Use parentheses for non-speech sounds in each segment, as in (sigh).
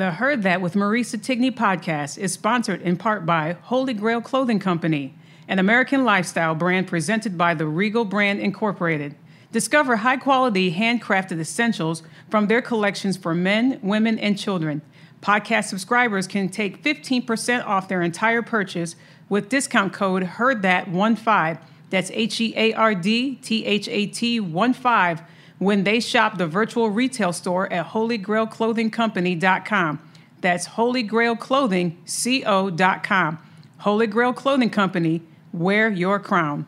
The Heard That with Marisa Tigney podcast is sponsored in part by Holy Grail Clothing Company, an American lifestyle brand presented by the Regal Brand Incorporated. Discover high quality handcrafted essentials from their collections for men, women, and children. Podcast subscribers can take 15% off their entire purchase with discount code HEARDTHAT15. That's H E A R D T H A T 1 5 when they shop the virtual retail store at holygrailclothingcompany.com. That's holygrailclothingco.com. Holy Grail Clothing Company, wear your crown.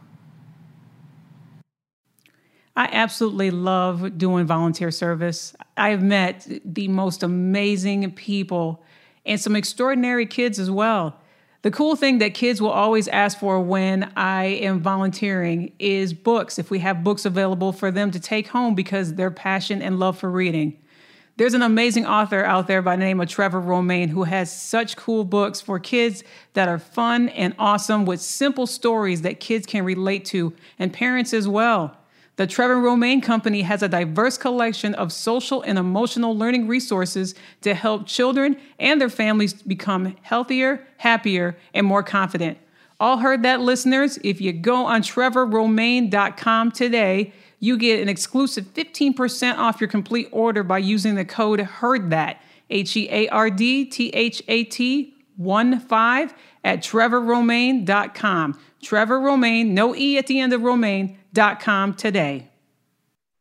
I absolutely love doing volunteer service. I've met the most amazing people and some extraordinary kids as well. The cool thing that kids will always ask for when I am volunteering is books, if we have books available for them to take home because their passion and love for reading. There's an amazing author out there by the name of Trevor Romain who has such cool books for kids that are fun and awesome with simple stories that kids can relate to and parents as well. The Trevor Romain Company has a diverse collection of social and emotional learning resources to help children and their families become healthier, happier, and more confident. All heard that, listeners? If you go on trevorromain.com today, you get an exclusive 15% off your complete order by using the code HEARDTHAT, H E A R D T H A T 1 5 at trevorromain.com. Trevor Romain, no E at the end of Romain.com today.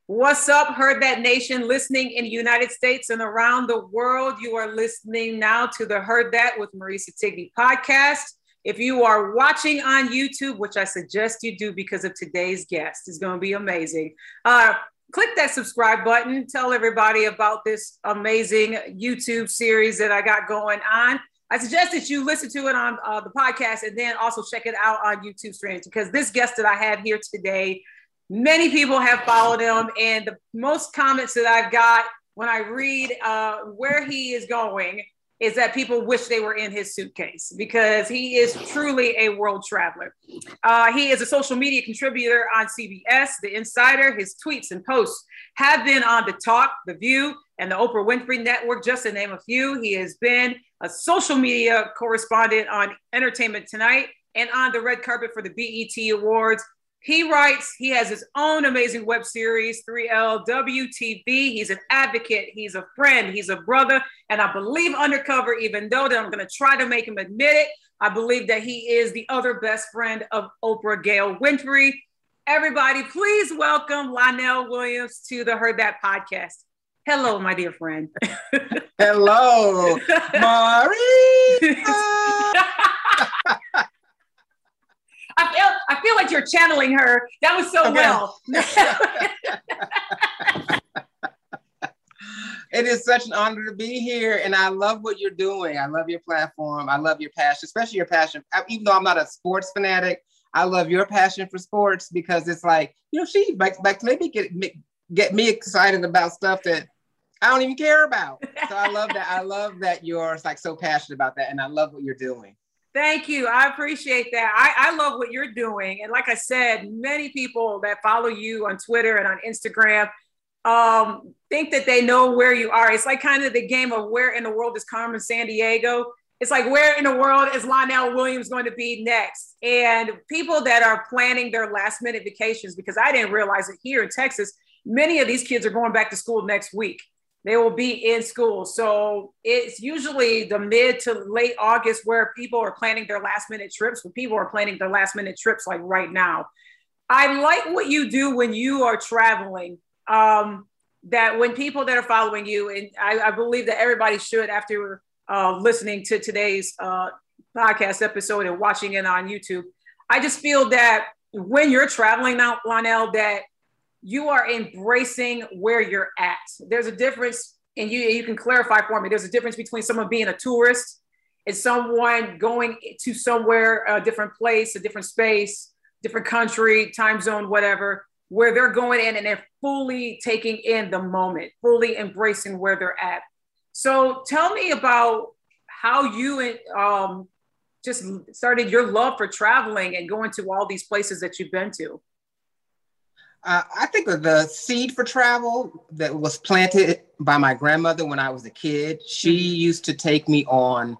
What's up, Heard That Nation, listening in the United States and around the world? You are listening now to the Heard That with Marisa Tigney podcast. If you are watching on YouTube, which I suggest you do because of today's guest, is going to be amazing. Uh, click that subscribe button. Tell everybody about this amazing YouTube series that I got going on. I suggest that you listen to it on uh, the podcast and then also check it out on YouTube streams because this guest that I have here today, many people have followed him, and the most comments that I've got when I read uh, where he is going is that people wish they were in his suitcase because he is truly a world traveler. Uh, he is a social media contributor on CBS, The Insider. His tweets and posts have been on The Talk, The View, and the Oprah Winfrey Network, just to name a few. He has been a social media correspondent on Entertainment Tonight and on the red carpet for the BET Awards. He writes, he has his own amazing web series, 3LWTV. He's an advocate, he's a friend, he's a brother, and I believe undercover, even though that I'm going to try to make him admit it, I believe that he is the other best friend of Oprah Gail Winfrey. Everybody, please welcome Lionel Williams to the Heard That podcast. Hello, my dear friend. (laughs) Hello, Maria. (laughs) I feel I feel like you're channeling her. That was so Okay. well. (laughs) it is such an honor to be here, and I love what you're doing. I love your platform. I love your passion, especially your passion. I- Even though I'm not a sports fanatic, I love your passion for sports because it's like you know she like like maybe get get me excited about stuff that I don't even care about. So I love that. I love that you're like so passionate about that, and I love what you're doing. Thank you. I appreciate that. I, I love what you're doing. And like I said, many people that follow you on Twitter and on Instagram um, think that they know where you are. It's like kind of the game of where in the world is Carmen Sandiego. It's like where in the world is Lionel Williams going to be next? And people that are planning their last minute vacations, because I didn't realize it here in Texas, many of these kids are going back to school next week. They will be in school. So it's usually the mid to late August where people are planning their last minute trips, when people are planning their last minute trips like right now. I like what you do when you are traveling um, that when people that are following you, and I, I believe that everybody should after uh, listening to today's uh, podcast episode and watching it on YouTube, I just feel that when you're traveling now, Lionel, that you are embracing where you're at. There's a difference, and you you can clarify for me. There's a difference between someone being a tourist and someone going to somewhere, a different place, a different space, different country, time zone, whatever, where they're going in and they're fully taking in the moment, fully embracing where they're at. So tell me about how you um, just started your love for traveling and going to all these places that you've been to. Uh, I think of the seed for travel that was planted by my grandmother when I was a kid. She mm-hmm. used to take me on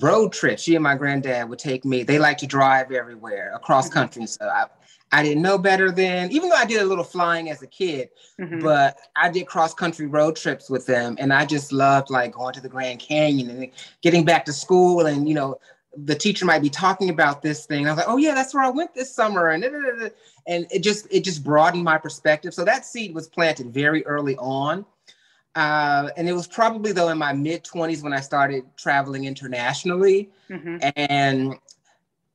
road trips. She and my granddad would take me. They like to drive everywhere across mm-hmm. country. So I, I didn't know better then, even though I did a little flying as a kid, mm-hmm. but I did cross country road trips with them. And I just loved like going to the Grand Canyon and getting back to school. And, you know, the teacher might be talking about this thing. I was like, oh yeah, that's where I went this summer. And, and it just, it just broadened my perspective. So that seed was planted very early on. Uh, and it was probably though in my mid 20s when I started traveling internationally. Mm-hmm. And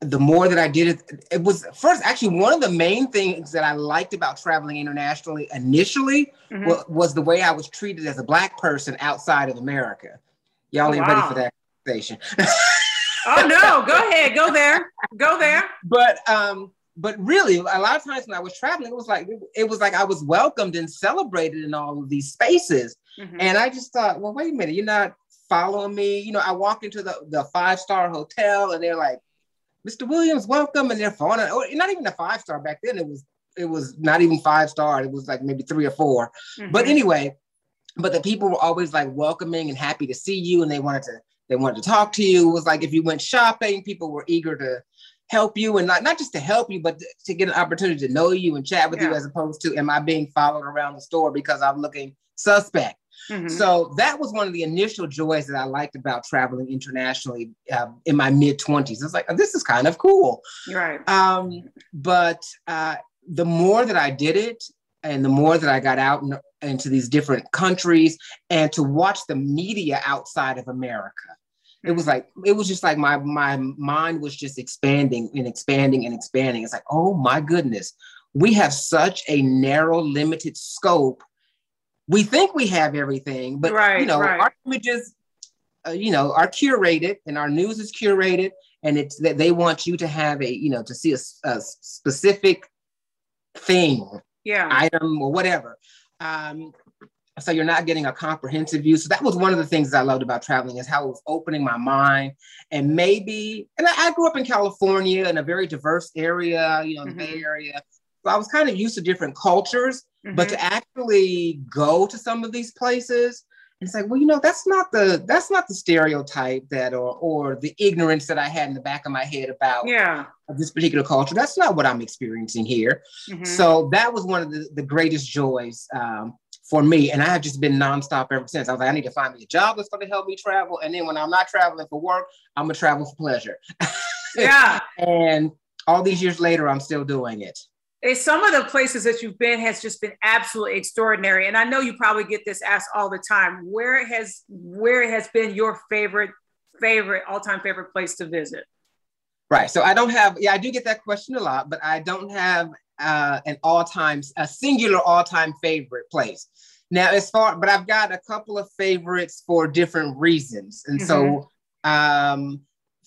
the more that I did it, it was first actually one of the main things that I liked about traveling internationally initially mm-hmm. was, was, the way I was treated as a black person outside of America. Y'all ain't wow. ready for that conversation. (laughs) oh no, go ahead, go there, go there. But um, but really, a lot of times when I was traveling, it was like it was like I was welcomed and celebrated in all of these spaces, mm-hmm. and I just thought, well, wait a minute, you're not following me. You know, I walked into the the five star hotel, and they're like Mr. Williams, welcome. And they're fun. Oh, not even a five star back then. It was it was not even five star. It was like maybe three or 4 mm-hmm. But anyway, but the people were always like welcoming and happy to see you, and they wanted to they wanted to talk to you. It was like if you went shopping, people were eager to help you and not, not just to help you, but to get an opportunity to know you and chat with yeah. you as opposed to am I being followed around the store because I'm looking suspect. Mm-hmm. So that was one of the initial joys that I liked about traveling internationally uh, in my mid 20s. It's like, oh, this is kind of cool. Right. Um, but uh, the more that I did it, and the more that I got out in, into these different countries and to watch the media outside of America, it was like it was just like my my mind was just expanding and expanding and expanding. It's like, oh my goodness, we have such a narrow, limited scope we think we have everything, but right, you know, right. our images, uh, you know, are curated and our news is curated, and it's that they want you to have a, you know, to see a, a specific thing, yeah, item or whatever. Um, so you're not getting a comprehensive view. So that was one of the things I loved about traveling is how it was opening my mind. And maybe, and I, I grew up in California in a very diverse area, you know, mm-hmm. the Bay Area. So I was kind of used to different cultures. Mm-hmm. But to mm-hmm. actually go to some of these places and like, well, you know, that's not the that's not the stereotype that or or the ignorance that I had in the back of my head about yeah. this particular culture. That's not what I'm experiencing here. Mm-hmm. So that was one of the, the greatest joys um, for me. And I have just been nonstop ever since. I was like, I need to find me a job that's going to help me travel. And then when I'm not traveling for work, I'm gonna travel for pleasure. (laughs) Yeah. and all these years later, I'm still doing it some of the places that you've been has just been absolutely extraordinary. And i know you probably get this asked all the time where has where has been your favorite favorite all-time favorite place to visit? Right. So i don't have yeah i do get that question a lot but i don't have uh, an all-time a singular all-time favorite place. Now as far but i've got a couple of favorites for different reasons. And mm-hmm. so um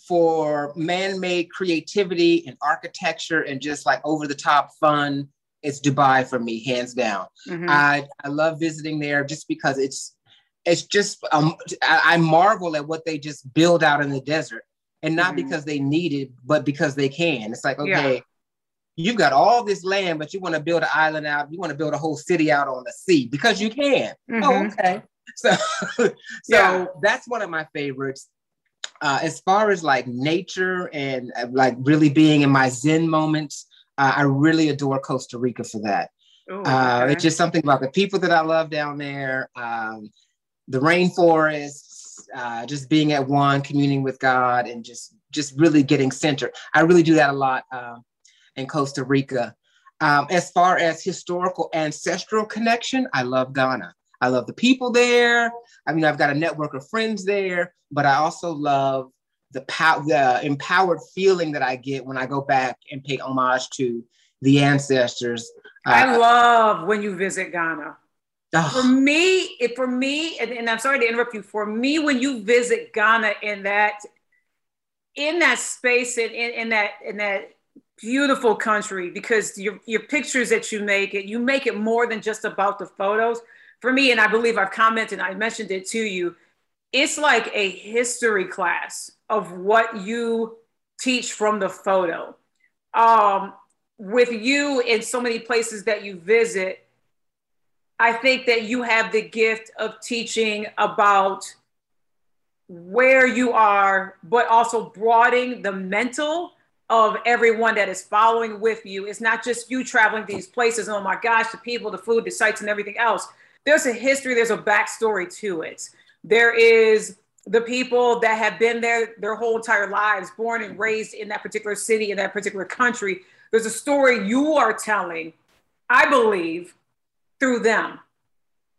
for man-made creativity and architecture and just like over-the-top fun it's dubai for me hands down mm-hmm. i i love visiting there just because it's it's just um, I, I marvel at what they just build out in the desert and not mm-hmm. because they need it, but because they can. It's like, okay, yeah. you've got all this land, but you want to build an island out, you want to build a whole city out on the sea because you can. Oh, mm-hmm. Oh, okay. (laughs) So, so yeah. that's one of my favorites. Uh, as far as like nature and uh, like really being in my Zen moments, uh, I really adore Costa Rica for that. Ooh, uh, okay. It's just something about the people that I love down there, um, the rainforests, uh, just being at one, communing with God, and just just really getting centered. I really do that a lot uh, in Costa Rica. Um, as far as historical ancestral connection, I love Ghana. I love the people there. I mean, I've got a network of friends there, but I also love the power, the empowered feeling that I get when I go back and pay homage to the ancestors. I uh, love when you visit Ghana. Oh. For me, it, for me, and, and I'm sorry to interrupt you. For me, when you visit Ghana in that in that space and in, in that in that beautiful country, because your your pictures that you make it, you make it more than just about the photos. For me, and I believe I've commented, I mentioned it to you. It's like a history class of what you teach from the photo. Um, with you in so many places that you visit, I think that you have the gift of teaching about where you are, but also broadening the mental of everyone that is following with you. It's not just you traveling these places. Oh my gosh, the people, the food, the sights, and everything else. There's a history, there's a backstory to it. There is the people that have been there their whole entire lives, born and raised in that particular city, in that particular country. There's a story you are telling, I believe, through them.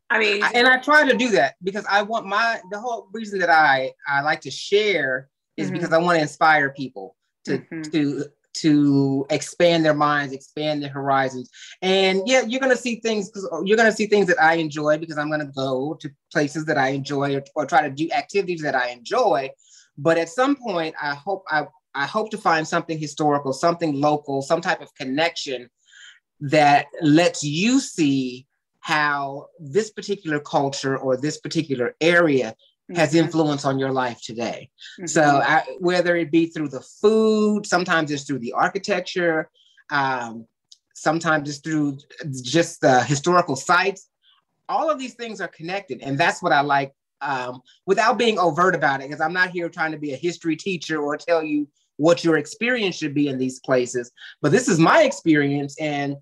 I mean, and I try to do that because I want my the whole reason that I I like to share is mm-hmm. because I want to inspire people to mm-hmm. to to expand their minds, expand their horizons. And yeah, you're gonna see things because oh, you're gonna see things that I enjoy because I'm gonna go to places that I enjoy or, or try to do activities that I enjoy. But at some point, I hope I I hope to find something historical, something local, some type of connection that lets you see how this particular culture or this particular area has mm-hmm. influence on your life today. Mm-hmm. So I, whether it be through the food, sometimes it's through the architecture, um, sometimes it's through just the historical sites. All of these things are connected, and that's what I like. Um, without being overt about it, because I'm not here trying to be a history teacher or tell you what your experience should be in these places. But this is my experience, and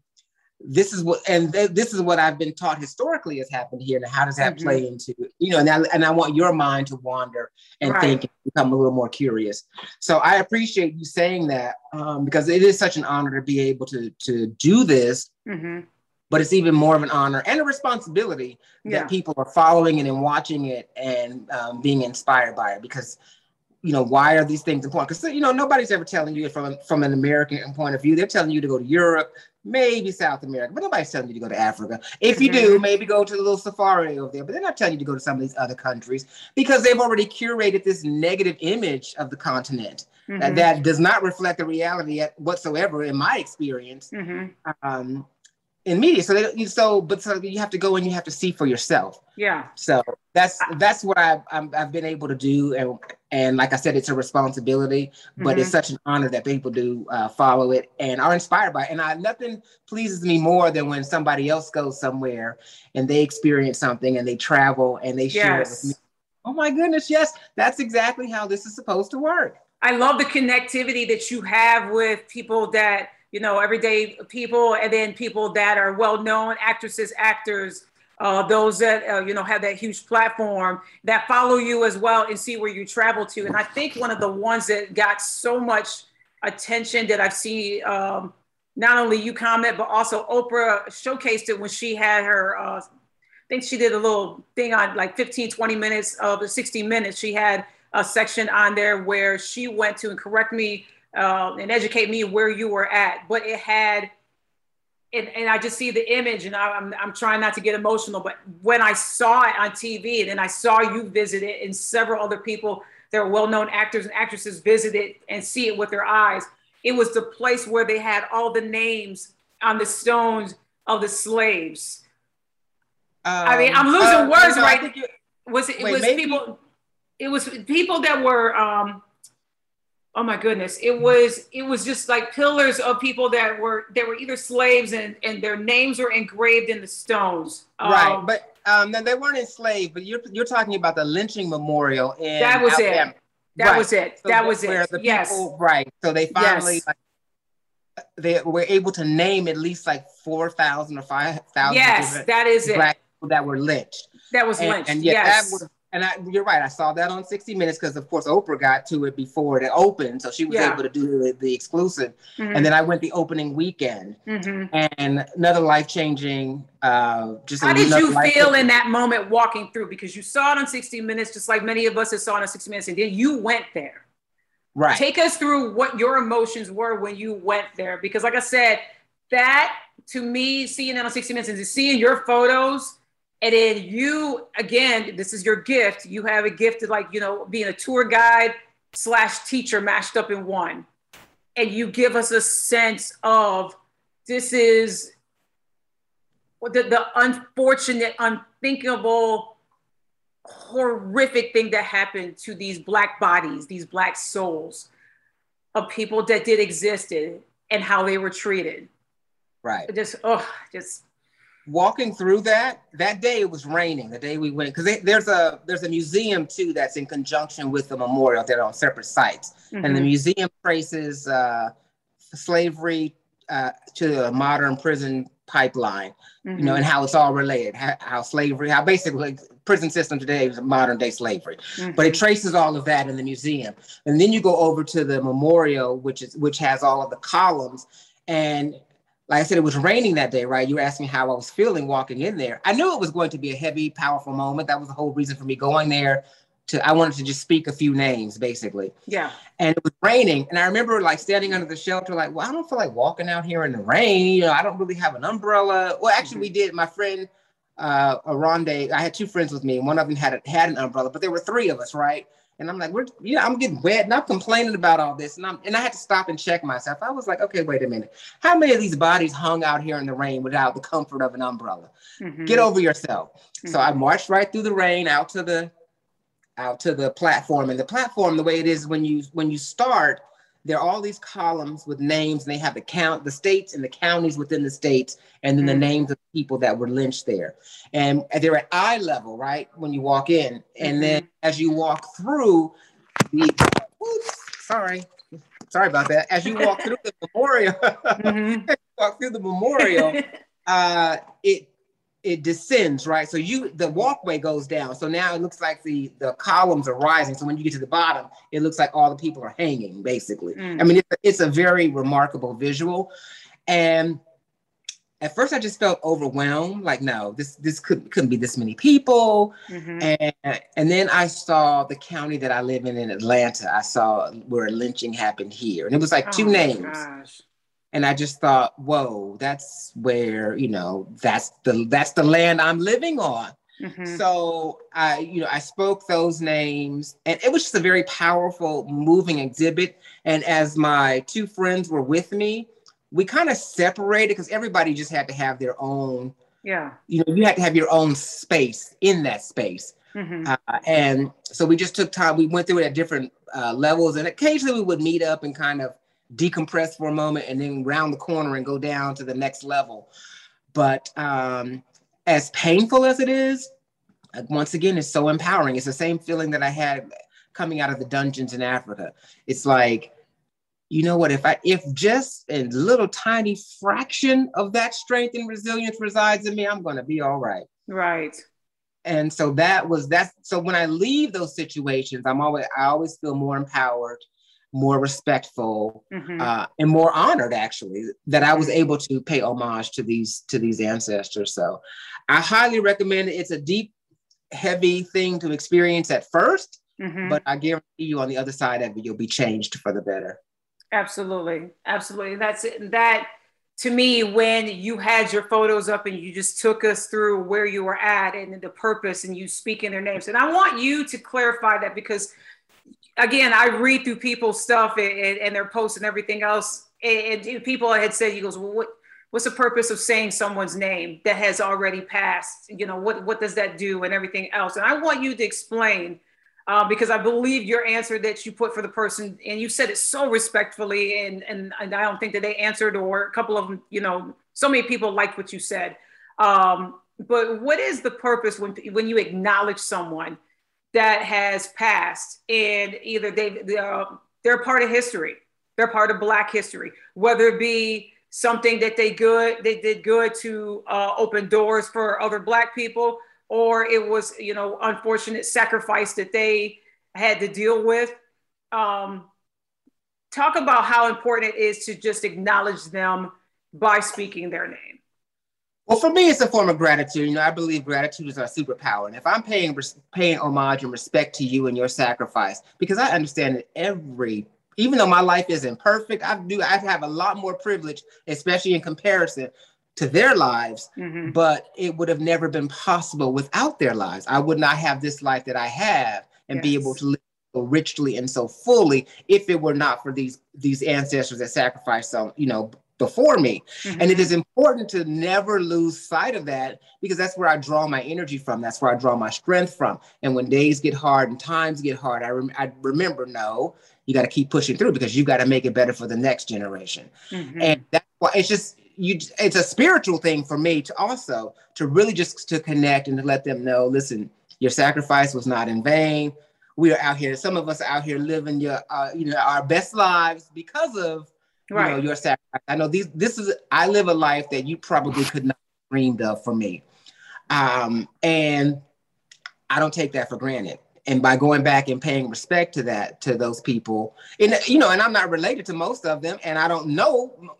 this is what and th- this is what I've been taught historically has happened here. And how does that mm-hmm. play into you know? And I, and I want your mind to wander and right. think and become a little more curious. So I appreciate you saying that um, because it is such an honor to be able to to do this. Mm-hmm. But it's even more of an honor and a responsibility yeah. that people are following it and watching it and um, being inspired by it because you know why are these things important because you know nobody's ever telling you from from an american point of view they're telling you to go to europe maybe south america but nobody's telling you to go to africa if you do mm-hmm. maybe go to the little safari over there but they're not telling you to go to some of these other countries because they've already curated this negative image of the continent mm-hmm. that, that does not reflect the reality whatsoever in my experience mm-hmm. um, in media. So they, so but so you have to go and you have to see for yourself. Yeah. So that's that's what I've i have been able to do, and and like I said, it's a responsibility, but mm-hmm. it's such an honor that people do uh, follow it and are inspired by it. And I nothing pleases me more than when somebody else goes somewhere and they experience something and they travel and they share yes. it with me. Oh my goodness, yes, that's exactly how this is supposed to work. I love the connectivity that you have with people that you know, everyday people, and then people that are well known, actresses, actors, uh, those that uh, you know have that huge platform that follow you as well and see where you travel to. And I think one of the ones that got so much attention that I've seen, um, not only you comment, but also Oprah showcased it when she had her. Uh, I think she did a little thing on like 15, 20 minutes of the 60 minutes. She had a section on there where she went to and correct me uh, and educate me where you were at. But it had, and, and I just see the image, and I, am I'm trying not to get emotional. But when I saw it on TV, and then I saw you visit it, and several other people that are well-known actors and actresses visit it and see it with their eyes. It was the place where they had all the names on the stones of the slaves. Um, I mean, I'm um, losing uh, words no, right. Was it, it wait, was maybe. people? It was people that were um, oh my goodness it was it was just like pillars of people that were that were either slaves and and their names were engraved in the stones right um, but um they weren't enslaved but you're you're talking about the lynching memorial in that was Alabama. it that right. was it so that was it the yes people, right so they finally yes. like, they were able to name at least like 4,000 or 5,000 yes that is black it. people that were lynched that was lynched and, and yet yes. that was and I, you're right. I saw that on 60 Minutes because, of course, Oprah got to it before it opened, so she was yeah. able to do the, the exclusive. Mm-hmm. And then I went the opening weekend, mm-hmm. and another life changing. Uh, just how did you feel in that moment walking through? Because you saw it on 60 Minutes, just like many of us have saw it on 60 Minutes, and then you went there. Right. Take us through what your emotions were when you went there, because, like I said, that to me, seeing it on 60 Minutes and seeing your photos and then you, again, this is your gift. You have a gift of like, you know, being a tour guide slash teacher mashed up in one. And you give us a sense of this is the, the unfortunate, unthinkable, horrific thing that happened to these Black bodies, these Black souls of people that did existed and how they were treated. Right. Just, oh, just walking through that that day it was raining the day we went because there's a there's a museum too that's in conjunction with the memorial they're on separate sites mm-hmm. and the mm-hmm. museum traces uh, slavery uh, to the modern prison pipeline mm-hmm. you know and mm-hmm. how it's all related how, how, slavery how basically prison system today is modern day slavery mm-hmm. but it traces all of that in the museum and then you go over to the memorial which is which has all of the columns and like I said, it was raining that day, right? You were asking how I was feeling walking in there. I knew it was going to be a heavy, powerful moment. That was the whole reason for me going there. To I wanted to just speak a few names, basically. Yeah. And it was raining, and I remember like standing under the shelter, like, well, I don't feel like walking out here in the rain. You know, I don't really have an umbrella. Well, actually, mm-hmm. we did. My friend uh Aronde, I had two friends with me, and one of them had a, had an umbrella, but there were three of us, right? And I'm like, we're, you know, I'm getting wet and I'm complaining about all this. And I'm, and I had to stop and check myself. I was like, okay, wait a minute. How many of these bodies hung out here in the rain without the comfort of an umbrella? Mm-hmm. Get over yourself. Mm-hmm. So I marched right through the rain out to the, out to the platform. And the platform, the way it is when you, when you start, there are all these columns with names and they have the count the states and the counties within the states and then mm-hmm. the names of people that were lynched there and they're at eye level right when you walk in and mm-hmm. then as you walk through the oops, sorry sorry about that as you walk through the (laughs) memorial mm-hmm. (laughs) walk through the memorial (laughs) uh it it descends, right? So you the walkway goes down. So now it looks like the the columns are rising. So when you get to the bottom, it looks like all the people are hanging, basically. Mm. I mean, it's, it's a very remarkable visual. And at first, I just felt overwhelmed. Like, no, this this couldn't couldn't be this many people. Mm-hmm. And and then I saw the county that I live in in Atlanta. I saw where a lynching happened here, and it was like oh two names. Gosh and I just thought, whoa, that's where you know that's the that's the land I'm living on. Mm-hmm. So I, you know, I spoke those names, and it was just a very powerful, moving exhibit. And as my two friends were with me, we kind of separated because everybody just had to have their own. Yeah. You know, you had to have your own space in that space. Mm-hmm. Uh, and so we just took time. We went through it at different uh, levels, and occasionally we would meet up and kind of decompress for a moment and then round the corner and go down to the next level. But um, as painful as it is, once again, it's so empowering. It's the same feeling that I had coming out of the dungeons in Africa. It's like, you know what, if I if just a little tiny fraction of that strength and resilience resides in me, I'm gonna be all right. Right. And so that was that. So when I leave those situations, I'm always I always feel more empowered more respectful mm-hmm. uh, and more honored actually that i was able to pay homage to these to these ancestors. So i highly recommend it. It's a deep heavy thing to experience at 1st mm-hmm. but i guarantee you on the other side of it you'll be changed for the better. Absolutely. Absolutely. That's it that to me when you had your photos up and you just took us through where you were at and the purpose and you speak in their names. And i want you to clarify that because again, I read through people's stuff and, and their posts and everything else. And, and, people had said, he goes, well, what, what's the purpose of saying someone's name that has already passed? You know, what, what does that do and everything else? And I want you to explain uh, because I believe your answer that you put for the person, and you said it so respectfully, and, and, and I don't think that they answered, or a couple of them, you know, so many people liked what you said. Um, but what is the purpose when, when you acknowledge someone that has passed and either they, they're, they're part of history, they're part of Black history, whether it be something that they good they did good to uh, open doors for other Black people, or it was you know unfortunate sacrifice that they had to deal with um, talk about how important it is to just acknowledge them by speaking their name well for me it's a form of gratitude you know i believe gratitude is our superpower and if i'm paying paying homage and respect to you and your sacrifice because i understand that every even though my life isn't perfect i do i have a lot more privilege especially in comparison to their lives, mm-hmm. but it would have never been possible without their lives. I would not have this life that I have and yes. be able to live so richly and so fully if it were not for these these ancestors that sacrificed so you know before me. Mm-hmm. And it is important to never lose sight of that because that's where I draw my energy from. That's where I draw my strength from. And when days get hard and times get hard, I, rem- I remember, no, you got to keep pushing through because you got to make it better for the next generation. Mm-hmm. And that's why it's just, you it's a spiritual thing for me to also to really just to connect and to let them know listen your sacrifice was not in vain we are out here some of us are out here living your uh, you know our best lives because of right. you know your sacrifice i know these this is i live a life that you probably could not dreamed of for me um and i don't take that for granted and by going back and paying respect to that to those people and you know and i'm not related to most of them and i don't know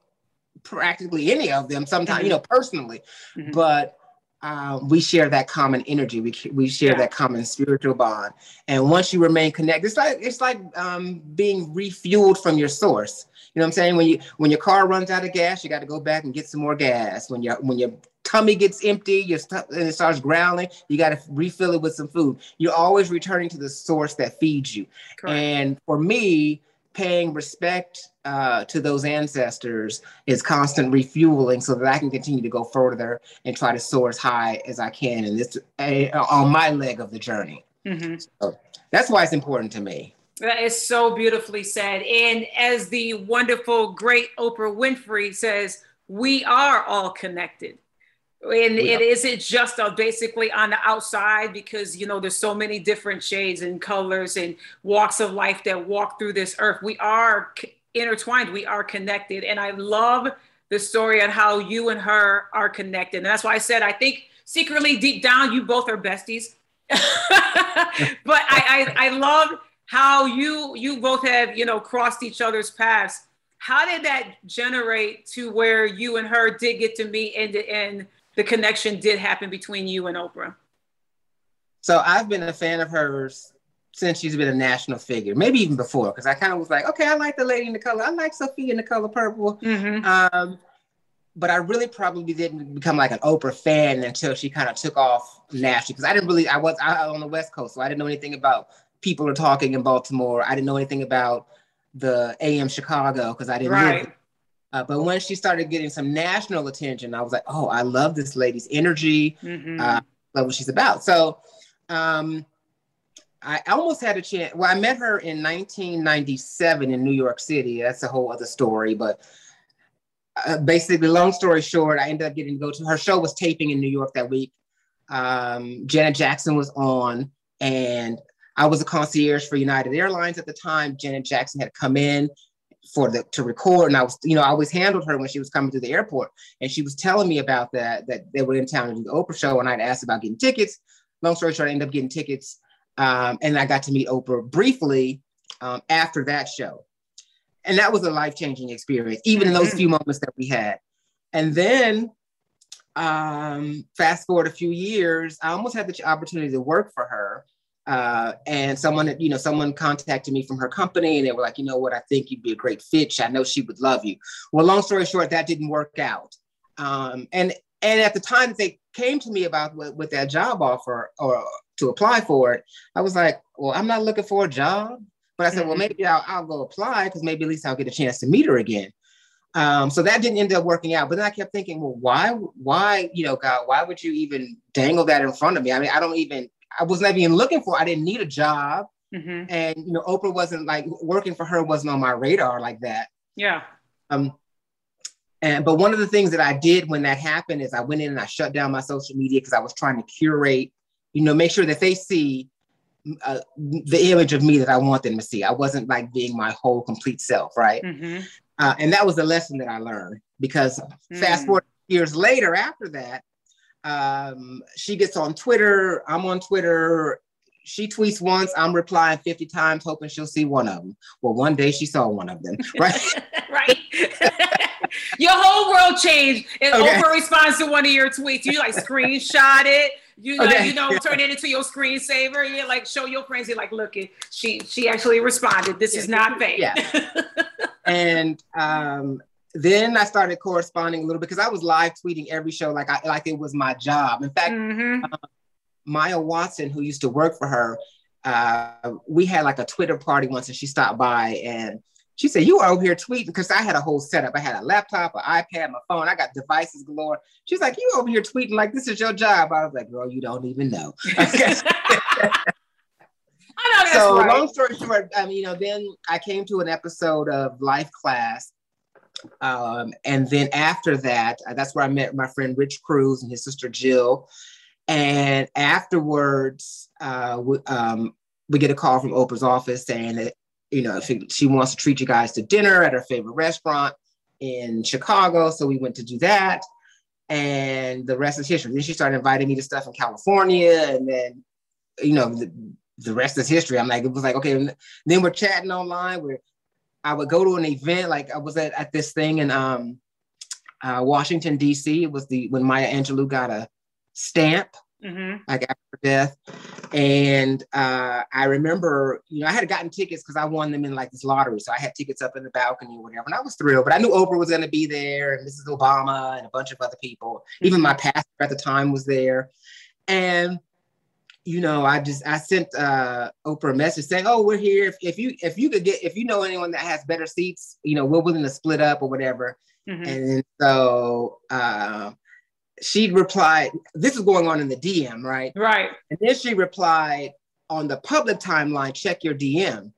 practically any of them sometimes mm-hmm. you know personally mm-hmm. but uh, we share that common energy. We, we share yeah. that common spiritual bond. And once you remain connected it's like it's like um, being refueled from your source. You know what i'm saying? When you when your car runs out of gas you got to go back and get some more gas. When your when your tummy gets empty your st- and it starts growling you got to refill it with some food. You're always returning to the source that feeds you. Correct. and for me paying respect uh, to those ancestors is constant refueling so that I can continue to go further and try to soar as high as I can in this uh, on my leg of the journey. Mm-hmm. So that's why it's important to me. That is so beautifully said. And as the wonderful, great Oprah Winfrey says, we are all connected and it isn't just uh, basically on the outside because you know there's so many different shades and colors and walks of life that walk through this earth. We are c- intertwined. We are connected. And i love the story on how you and her are connected. And that's why i said i think secretly deep down you both are besties. (laughs) But I, I i love how you you both have you know crossed each other's paths. How did that generate to where you and her did get to meet and and the connection did happen between you and Oprah? So I've been a fan of hers since she's been a national figure, maybe even before, because I kind of was like, okay, I like the lady in the color, I like Sophia in the color purple. Mm-hmm. Um, but I really probably didn't become like an Oprah fan until she kind of took off nationally. Because I didn't really, I was I, on the West Coast, so I didn't know anything about people are talking in Baltimore. I didn't know anything about the AM Chicago because I didn't right. Uh, but when she started getting some national attention, I was like, oh, I love this lady's energy. Mm-hmm. Uh, love what she's about. So um, I almost had a chance. Well, I met her in 1997 in New York City. That's a whole other story. But uh, basically, long story short, I ended up getting to go to her show was taping in New York that week. Um, Janet Jackson was on, and I was a concierge for United Airlines at the time. Janet Jackson had come in for the to record. And I was you know I always handled her when she was coming to the airport. And she was telling me about that that they were in town to do the Oprah show. And I'd asked about getting tickets. Long story short I ended up getting tickets um, and I got to meet Oprah briefly um, after that show. And that was a life-changing experience even in those mm-hmm. few moments that we had. And then um, fast forward a few years I almost had the opportunity to work for her uh, and someone, you know, someone contacted me from her company and they were like, you know what, I think you'd be a great fit. I know she would love you. Well, long story short, that didn't work out. Um, and and at the time they came to me about with, with that job offer or to apply for it, I was like, well, I'm not looking for a job. But I said, well, mm-hmm. maybe I'll, I'll go apply because maybe at least I'll get a chance to meet her again. Um, so that didn't end up working out. But then I kept thinking, well, why, why, you know, God, why would you even dangle that in front of me? I mean, I don't even I wasn't even looking for. I didn't need a job, mm-hmm. and you know, Oprah wasn't like working for her wasn't on my radar like that. Yeah. Um. And but one of the things that I did when that happened is I went in and I shut down my social media because I was trying to curate, you know, make sure that they see uh, the image of me that I want them to see. I wasn't like being my whole complete self, right? Mm-hmm. Uh, and that was the lesson that I learned because mm. fast forward years later after that, um, she gets on Twitter. I'm on Twitter. She tweets once, I'm replying 50 times, hoping she'll see one of them. Well, one day she saw one of them, (laughs) right? (laughs) right. (laughs) your whole world changed, and okay. Oprah responds to one of your tweets. You like screenshot it. You like, okay. you know, turn it into your screensaver. You like show your friends. You're like, look, it. She she actually responded. This yeah. is not fake. Yeah. and um, then I started corresponding a little bit because I was live tweeting every show like I like it was my job. In fact, mm-hmm. uh, Maya Watson, who used to work for her, uh, we had like a Twitter party once, and she stopped by and she said, "You are over here tweeting because I had a whole setup. I had a laptop, an iPad, my phone. I got devices galore." She's like, "You over here tweeting like this is your job?" I was like, "Girl, you don't even know." (laughs) (laughs) I know." so right. long story short, I mean, you know, then I came to an episode of Life Class um, and then after that, uh, that's where I met my friend Rich Cruz and his sister Jill. And afterwards, uh, we, um, we get a call from Oprah's office saying that, you know, she, she wants to treat you guys to dinner at her favorite restaurant in Chicago. So we went to do that. And the rest is history. Then she started inviting me to stuff in California. And then, you know, the, the rest is history. I'm like, it was like, okay. Then we're chatting online. We're I would go to an event, like I was at, at this thing in um, uh, Washington, D.C. It was the when Maya Angelou got a stamp, mm-hmm. like after death. And uh, I remember, you know, I had gotten tickets because I won them in like this lottery. So I had tickets up in the balcony or whatever. And I was thrilled, but I knew Oprah was going to be there and Mrs. Obama and a bunch of other people. Mm-hmm. Even my pastor at the time was there. And you know, I just I sent uh, Oprah a message saying, "Oh, we're here. If, if you if you could get if you know anyone that has better seats, you know, we're willing to split up or whatever." Mm-hmm. And so uh, she replied, "This is going on in the DM, right? Right." And then she replied on the public timeline, "Check your DM."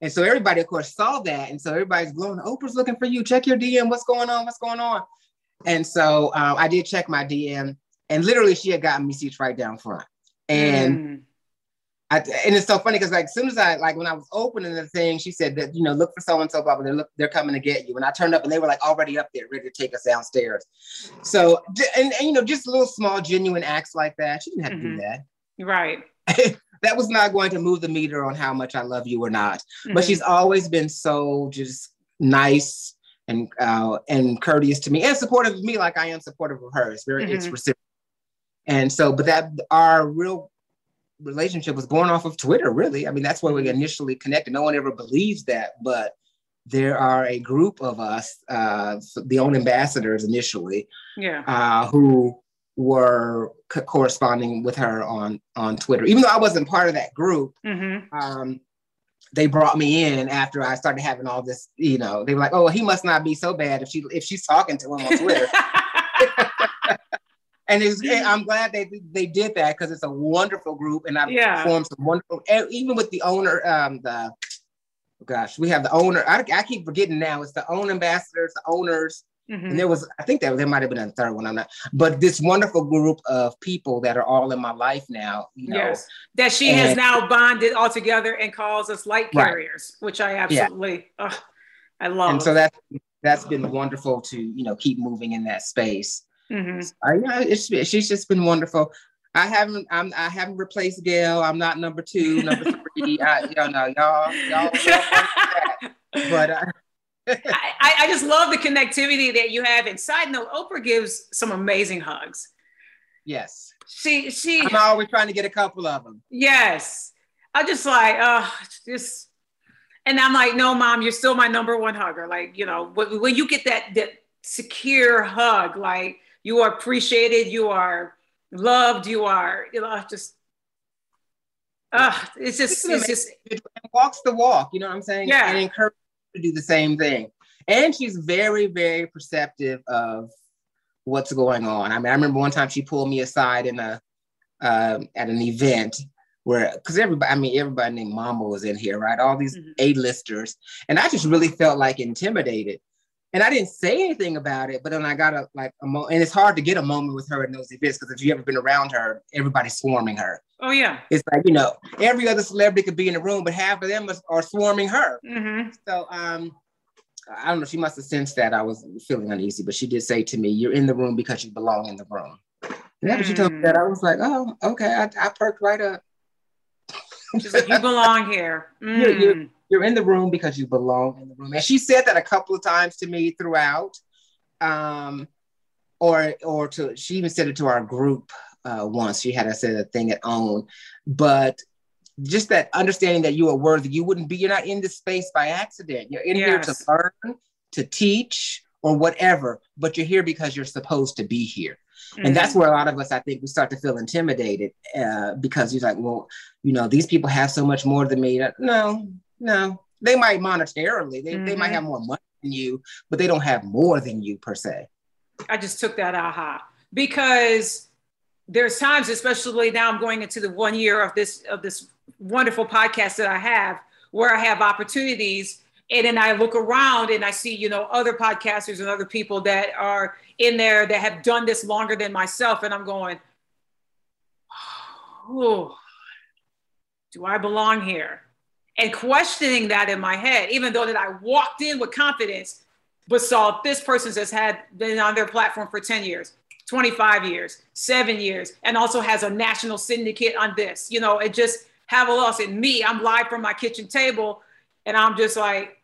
And so everybody, of course, saw that, and so everybody's going, "Oprah's looking for you. Check your DM. What's going on? What's going on?" And so um, I did check my DM, and literally, she had gotten me seats right down front. And mm. I, and it's so funny because like as soon as I like when I was opening the thing, she said that you know look for so and so, blah they're look they're coming to get you. And I turned up and they were like already up there, ready to take us downstairs. So and, and you know just little small genuine acts like that. She didn't have mm-hmm. to do mm-hmm. that, right? (laughs) that was not going to move the meter on how much I love you or not. Mm-hmm. But she's always been so just nice and uh, and courteous to me and supportive of me, like I am supportive of her. It's very mm-hmm. it's reciprocal. And so, but that our real relationship was born off of Twitter, really. I mean, that's where we initially connected. No one ever believes that, but there are a group of us, uh, the OWN ambassadors initially, yeah, uh, who were co- corresponding with her on on Twitter. Even though I wasn't part of that group, mm-hmm. um, they brought me in after I started having all this. You know, they were like, "Oh, well, he must not be so bad if she if she's talking to him on Twitter." (laughs) and it's, I'm glad they they did that because it's a wonderful group, and I've yeah. formed some wonderful. Even with the owner, um, the gosh, we have the owner. I, I keep forgetting now. It's the OWN ambassadors, the owners, mm-hmm. and there was I think that there might have been a third one. I'm not, but this wonderful group of people that are all in my life now. You know, yes, that she and, has now bonded all together and calls us light carriers, right. which I absolutely, yeah. oh, I love. And so that that's been wonderful to you know keep moving in that space. Mm-hmm. You know, it's, she's just been wonderful. I haven't I'm I haven't replaced Gail. I'm not number two, number three. I, you know, y'all, y'all, (laughs) but uh, (laughs) I, I just love the connectivity that you have. And side note, Oprah gives some amazing hugs. Yes. She she I'm always trying to get a couple of them. Yes. I just like, uh just and I'm like, no, mom, you're still my number one hugger. Like, you know, when, when you get that that secure hug, like you are appreciated, you are loved, you are, you know, just uh, it's just, it's, just it walks the walk, you know what I'm saying? Yeah. And encourage to do the same thing. And she's very, very perceptive of what's going on. I mean, I remember one time she pulled me aside in a um, at an event where because everybody, I mean, everybody named Mama was in here, right? All these mm-hmm. A-listers. And I just really felt like intimidated. And I didn't say anything about it, but then I got a like a moment, and it's hard to get a moment with her in those events because if you ever been around her, everybody's swarming her. Oh yeah, it's like you know every other celebrity could be in the room, but half of them are, swarming her. Mm-hmm. So um, I don't know. She must have sensed that I was feeling uneasy, but she did say to me, "You're in the room because you belong in the room." And after mm. she told me that, I was like, "Oh, okay." I, I perked right up. She's like, "You belong here." Mm. (laughs) You're, you're, you're, in the room because you belong in the room, and she said that a couple of times to me throughout. Um, or or to she even said it to our group uh, once. She had us say a thing at OWN, but just that understanding that you are worthy. You wouldn't be, you're not in this space by accident. You're in yes. here to learn, to teach, or whatever, but you're here because you're supposed to be here. Mm-hmm. And that's mm-hmm. where a lot of us, I think, we start to feel intimidated uh, because you're like, well, you know, these people have so much more than me. No, no, they might monetarily, they, mm-hmm. they might mm-hmm. have more money than you, but they don't have more than you per se. I just took that aha because there's times, especially now I'm going into the one year of this of this wonderful podcast that I have where I have opportunities and then I look around and I see, you know, other podcasters and other people that are in there that have done this longer than myself. And I'm going, oh, do I belong here? And questioning that in my head, even though that I walked in with confidence, but saw this person has had been on their platform for 10 years, 25 years, seven years, and also has a national syndicate on this. You know, it just have a loss in me. I'm live from my kitchen table and I'm just like,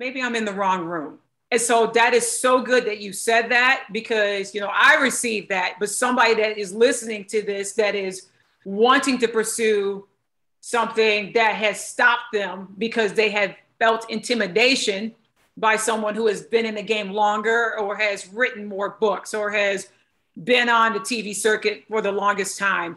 maybe I'm in the wrong room. And so that is so good that you said that because, you know, I received that, but somebody that is listening to this that is wanting to pursue something that has stopped them because they have felt intimidation by someone who has been in the game longer or has written more books or has been on the TV circuit for the longest time.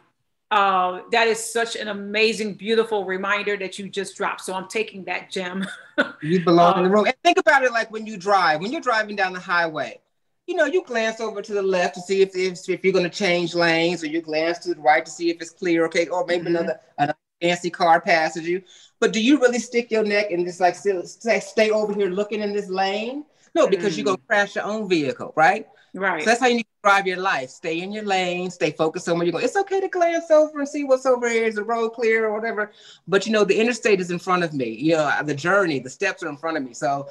Uh, that is such an amazing, beautiful reminder that you just dropped. So I'm taking that gem. (laughs) you belong um, in the room. And think about it like when you drive, when you're driving down the highway, you know, you glance over to the left to see if if, if you're going to change lanes, or you glance to the right to see if it's clear, okay, or maybe mm-hmm. another, another fancy car passes you. But do you really stick your neck and just like stay, stay over here looking in this lane? No, because mm. you're gonna crash your own vehicle, right? Right. So that's how you need to drive your life. Stay in your lane, stay focused on where you're going. It's okay to glance over and see what's over here. Is the road clear or whatever? But you know, the interstate is in front of me. You know, the journey, the steps are in front of me. So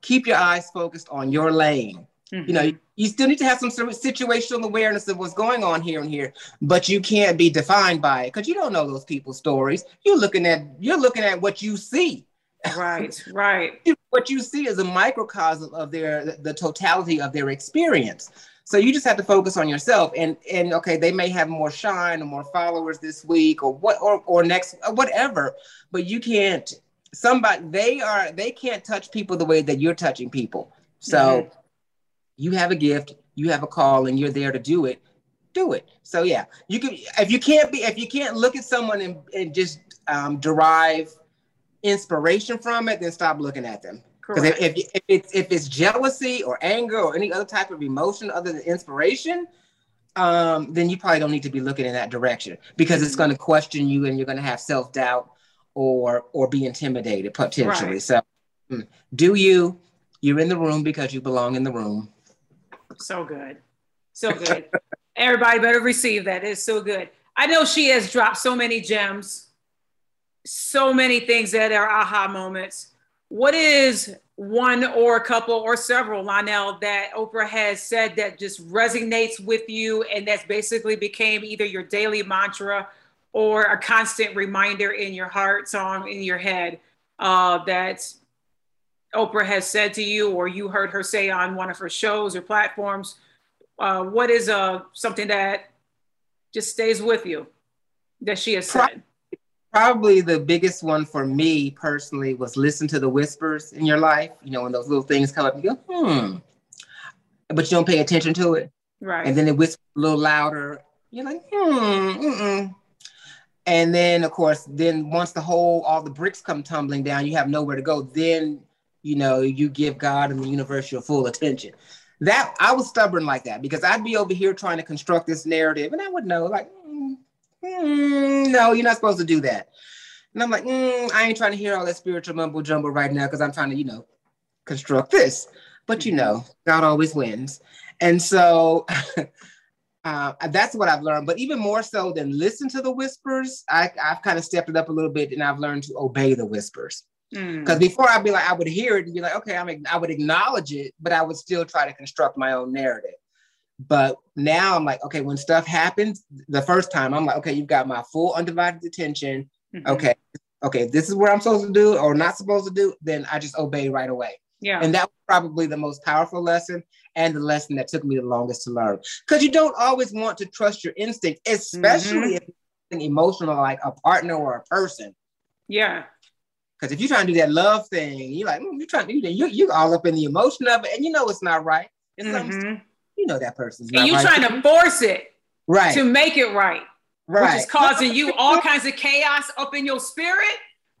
keep your eyes focused on your lane. Mm-hmm. You know, mm-hmm. you still need to have some sort of situational awareness of what's going on here and here, but you can't be defined by it because you don't know those people's stories. You're looking at you're looking at what you see. Right, right. what you see is a microcosm of their the totality of their experience. So you just have to focus on yourself and and okay, they may have more shine or more followers this week or what or or next whatever, but you can't somebody they are they can't touch people the way that you're touching people. So mm-hmm you have a gift, you have a call, and you're there to do it, do it. So yeah, you can if you can't be if you can't look at someone and, and just um, derive inspiration from it, then stop looking at them. Because if, if, if, it's if it's jealousy or anger or any other type of emotion other than inspiration, um, then you probably don't need to be looking in that direction because it's going to question you and you're going to have self doubt or or be intimidated potentially. Right. So, mm, do you? You're in the room because you belong in the room. So good. So good. Everybody better receive that. It's so good. I know she has dropped so many gems, so many things that are aha moments. What is one or a couple or several, Lionel, that Oprah has said that just resonates with you and that's basically became either your daily mantra or a constant reminder in your heart, song in your head uh, that Oprah has said to you or you heard her say on one of her shows or platforms? Uh, what is uh, something that just stays with you that she has said? Probably the biggest one for me personally was listen to the whispers in your life. You know, when those little things come up, you go, hmm, but you don't pay attention to it. Right. And then it whispers a little louder. You're like, hmm, mm-mm. And then, of course, then once the whole, all the bricks come tumbling down, you have nowhere to go. Then you know, you give God and the universe your full attention. That I was stubborn like that because I'd be over here trying to construct this narrative, and I would know, like, mm, mm, no, you're not supposed to do that. And I'm like, mm, I ain't trying to hear all that spiritual mumbo jumbo right now because I'm trying to, you know, construct this. But you know, God always wins. And so (laughs) uh, that's what I've learned. But even more so than listen to the whispers, I, have kind of stepped it up a little bit and I've learned to obey the whispers. Because mm. before I'd be like, I would hear it and be like, okay, I'm, I would acknowledge it, but I would still try to construct my own narrative. But now I'm like, okay, when stuff happens, the first time I'm like, okay, you've got my full undivided attention. Mm-hmm. Okay, okay, this is what I'm supposed to do or not supposed to do, then I just obey right away. Yeah. And that was probably the most powerful lesson and the lesson that took me the longest to learn. Because you don't always want to trust your instinct, especially mm-hmm. if emotional like a partner or a person. Yeah. Because if you're trying to do that love thing, you're like, mm, you're trying to do that, you you all up in the emotion of it, and you know it's not right. It's mm-hmm. You know that person's and you're right. trying to force it right to make it right. Right. Which is causing you all kinds of chaos up in your spirit.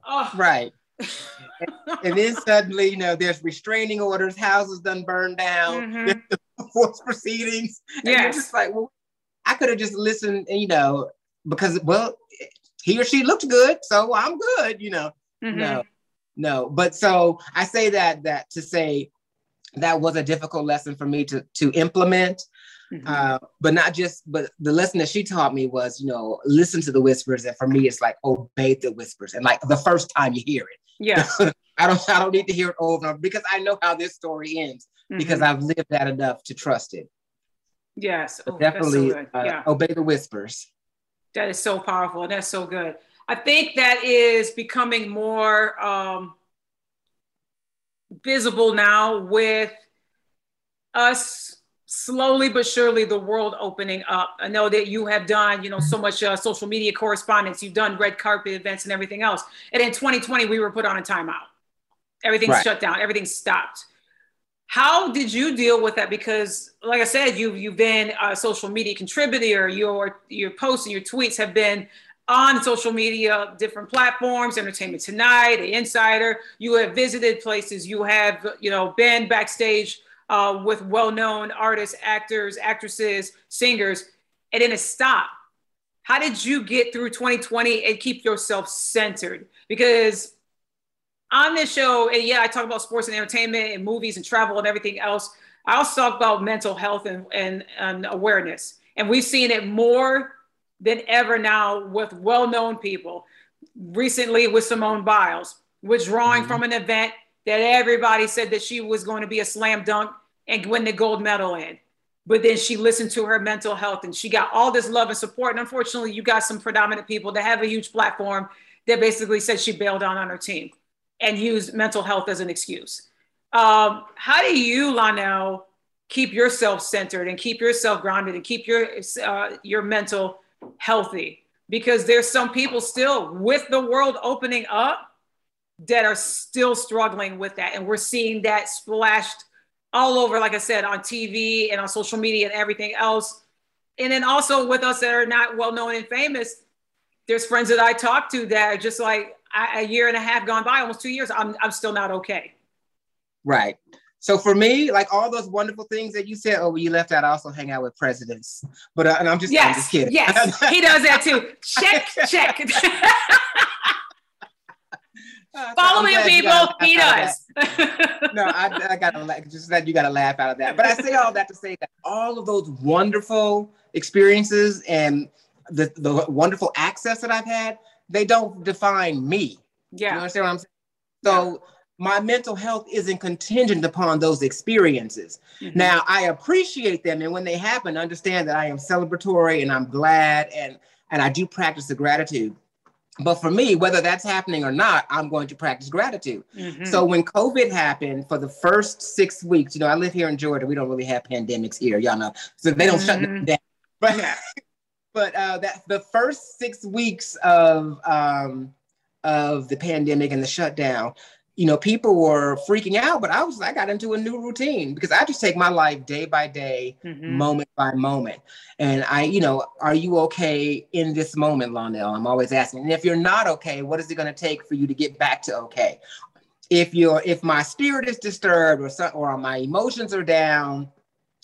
Oh. Right (laughs) and, then suddenly, you know, there's restraining orders, houses done burned down, mm-hmm. (laughs) force proceedings. And yeah. you're just like, well, I could have just listened, you know, because well, he or she looked good, so I'm good, you know. Mm-hmm. No, no. But so I say that that to say that was a difficult lesson for me to to implement. Mm-hmm. Uh, but not just, but the lesson that she taught me was, you know, listen to the whispers. And for me, it's like obey the whispers. And like the first time you hear it, yeah. (laughs) I don't I don't need to hear it over and over because I know how this story ends mm-hmm. because I've lived that enough to trust it. Yes. Oh, definitely so uh, yeah. obey the whispers. That is so powerful. That's so good. I think that is becoming more um, visible now with us slowly but surely the world opening up. I know that you have done, you know, so much uh, social media correspondence. You've done red carpet events and everything else. And in 2020, we were put on a timeout. Everything's right. shut down. Everything stopped. How did you deal with that? Because, like I said, you've you've been a social media contributor. Your your posts and your tweets have been on social media, different platforms, Entertainment Tonight, The Insider. You have visited places. You have, you know, been backstage uh, with well-known artists, actors, actresses, singers, and then it stopped. How did you get through 2020 and keep yourself centered? Because on this show, and yeah, I talk about sports and entertainment and movies and travel and everything else. I also talk about mental health and, and, and awareness. And we've seen it more than ever now with well-known people. Recently with Simone Biles, withdrawing mm-hmm. from an event that everybody said that she was going to be a slam dunk and win the gold medal in. But then she listened to her mental health and she got all this love and support. And unfortunately, you got some predominant people that have a huge platform that basically said she bailed out on her team and used mental health as an excuse. Um, how do you, Lonell, keep yourself centered and keep yourself grounded and keep your uh, your mental healthy? Because there's some people still with the world opening up that are still struggling with that. And we're seeing that splashed all over, like I said, on TV and on social media and everything else. And then also with us that are not well known and famous, there's friends that I talk to that are just like a year and a half gone by, almost two years, I'm, I'm still not okay. Right. So for me, like all those wonderful things that you said, oh, you left out, I also hang out with presidents. But uh, and I'm just, yes, I'm just kidding. Yes, (laughs) he does that too. Check, check. (laughs) (laughs) Following people, he does. no, I, I gotta just that you gotta laugh out of that. But I say all that to say that all of those wonderful experiences and the, the wonderful access that I've had, they don't define me. Yeah. You understand what I'm saying? So yeah. My mental health isn't contingent upon those experiences. Mm-hmm. Now I appreciate them, and when they happen, understand that I am celebratory and I'm glad and and I do practice the gratitude. But for me, whether that's happening or not, I'm going to practice gratitude. Mm-hmm. So when COVID happened for the first six weeks, you know, I live here in Georgia. We don't really have pandemics here, y'all know. So they don't mm-hmm. shut down. (laughs) But, yeah. but uh, that the first six weeks of um, of the pandemic and the shutdown, you know, people were freaking out, but I was I got into a new routine because I just take my life day by day, mm-hmm. moment by moment. And I, you know, are you okay in this moment, Lonell? I'm always asking. And if you're not okay, what is it going to take for you to get back to okay? If you're if my spirit is disturbed or some, or my emotions are down,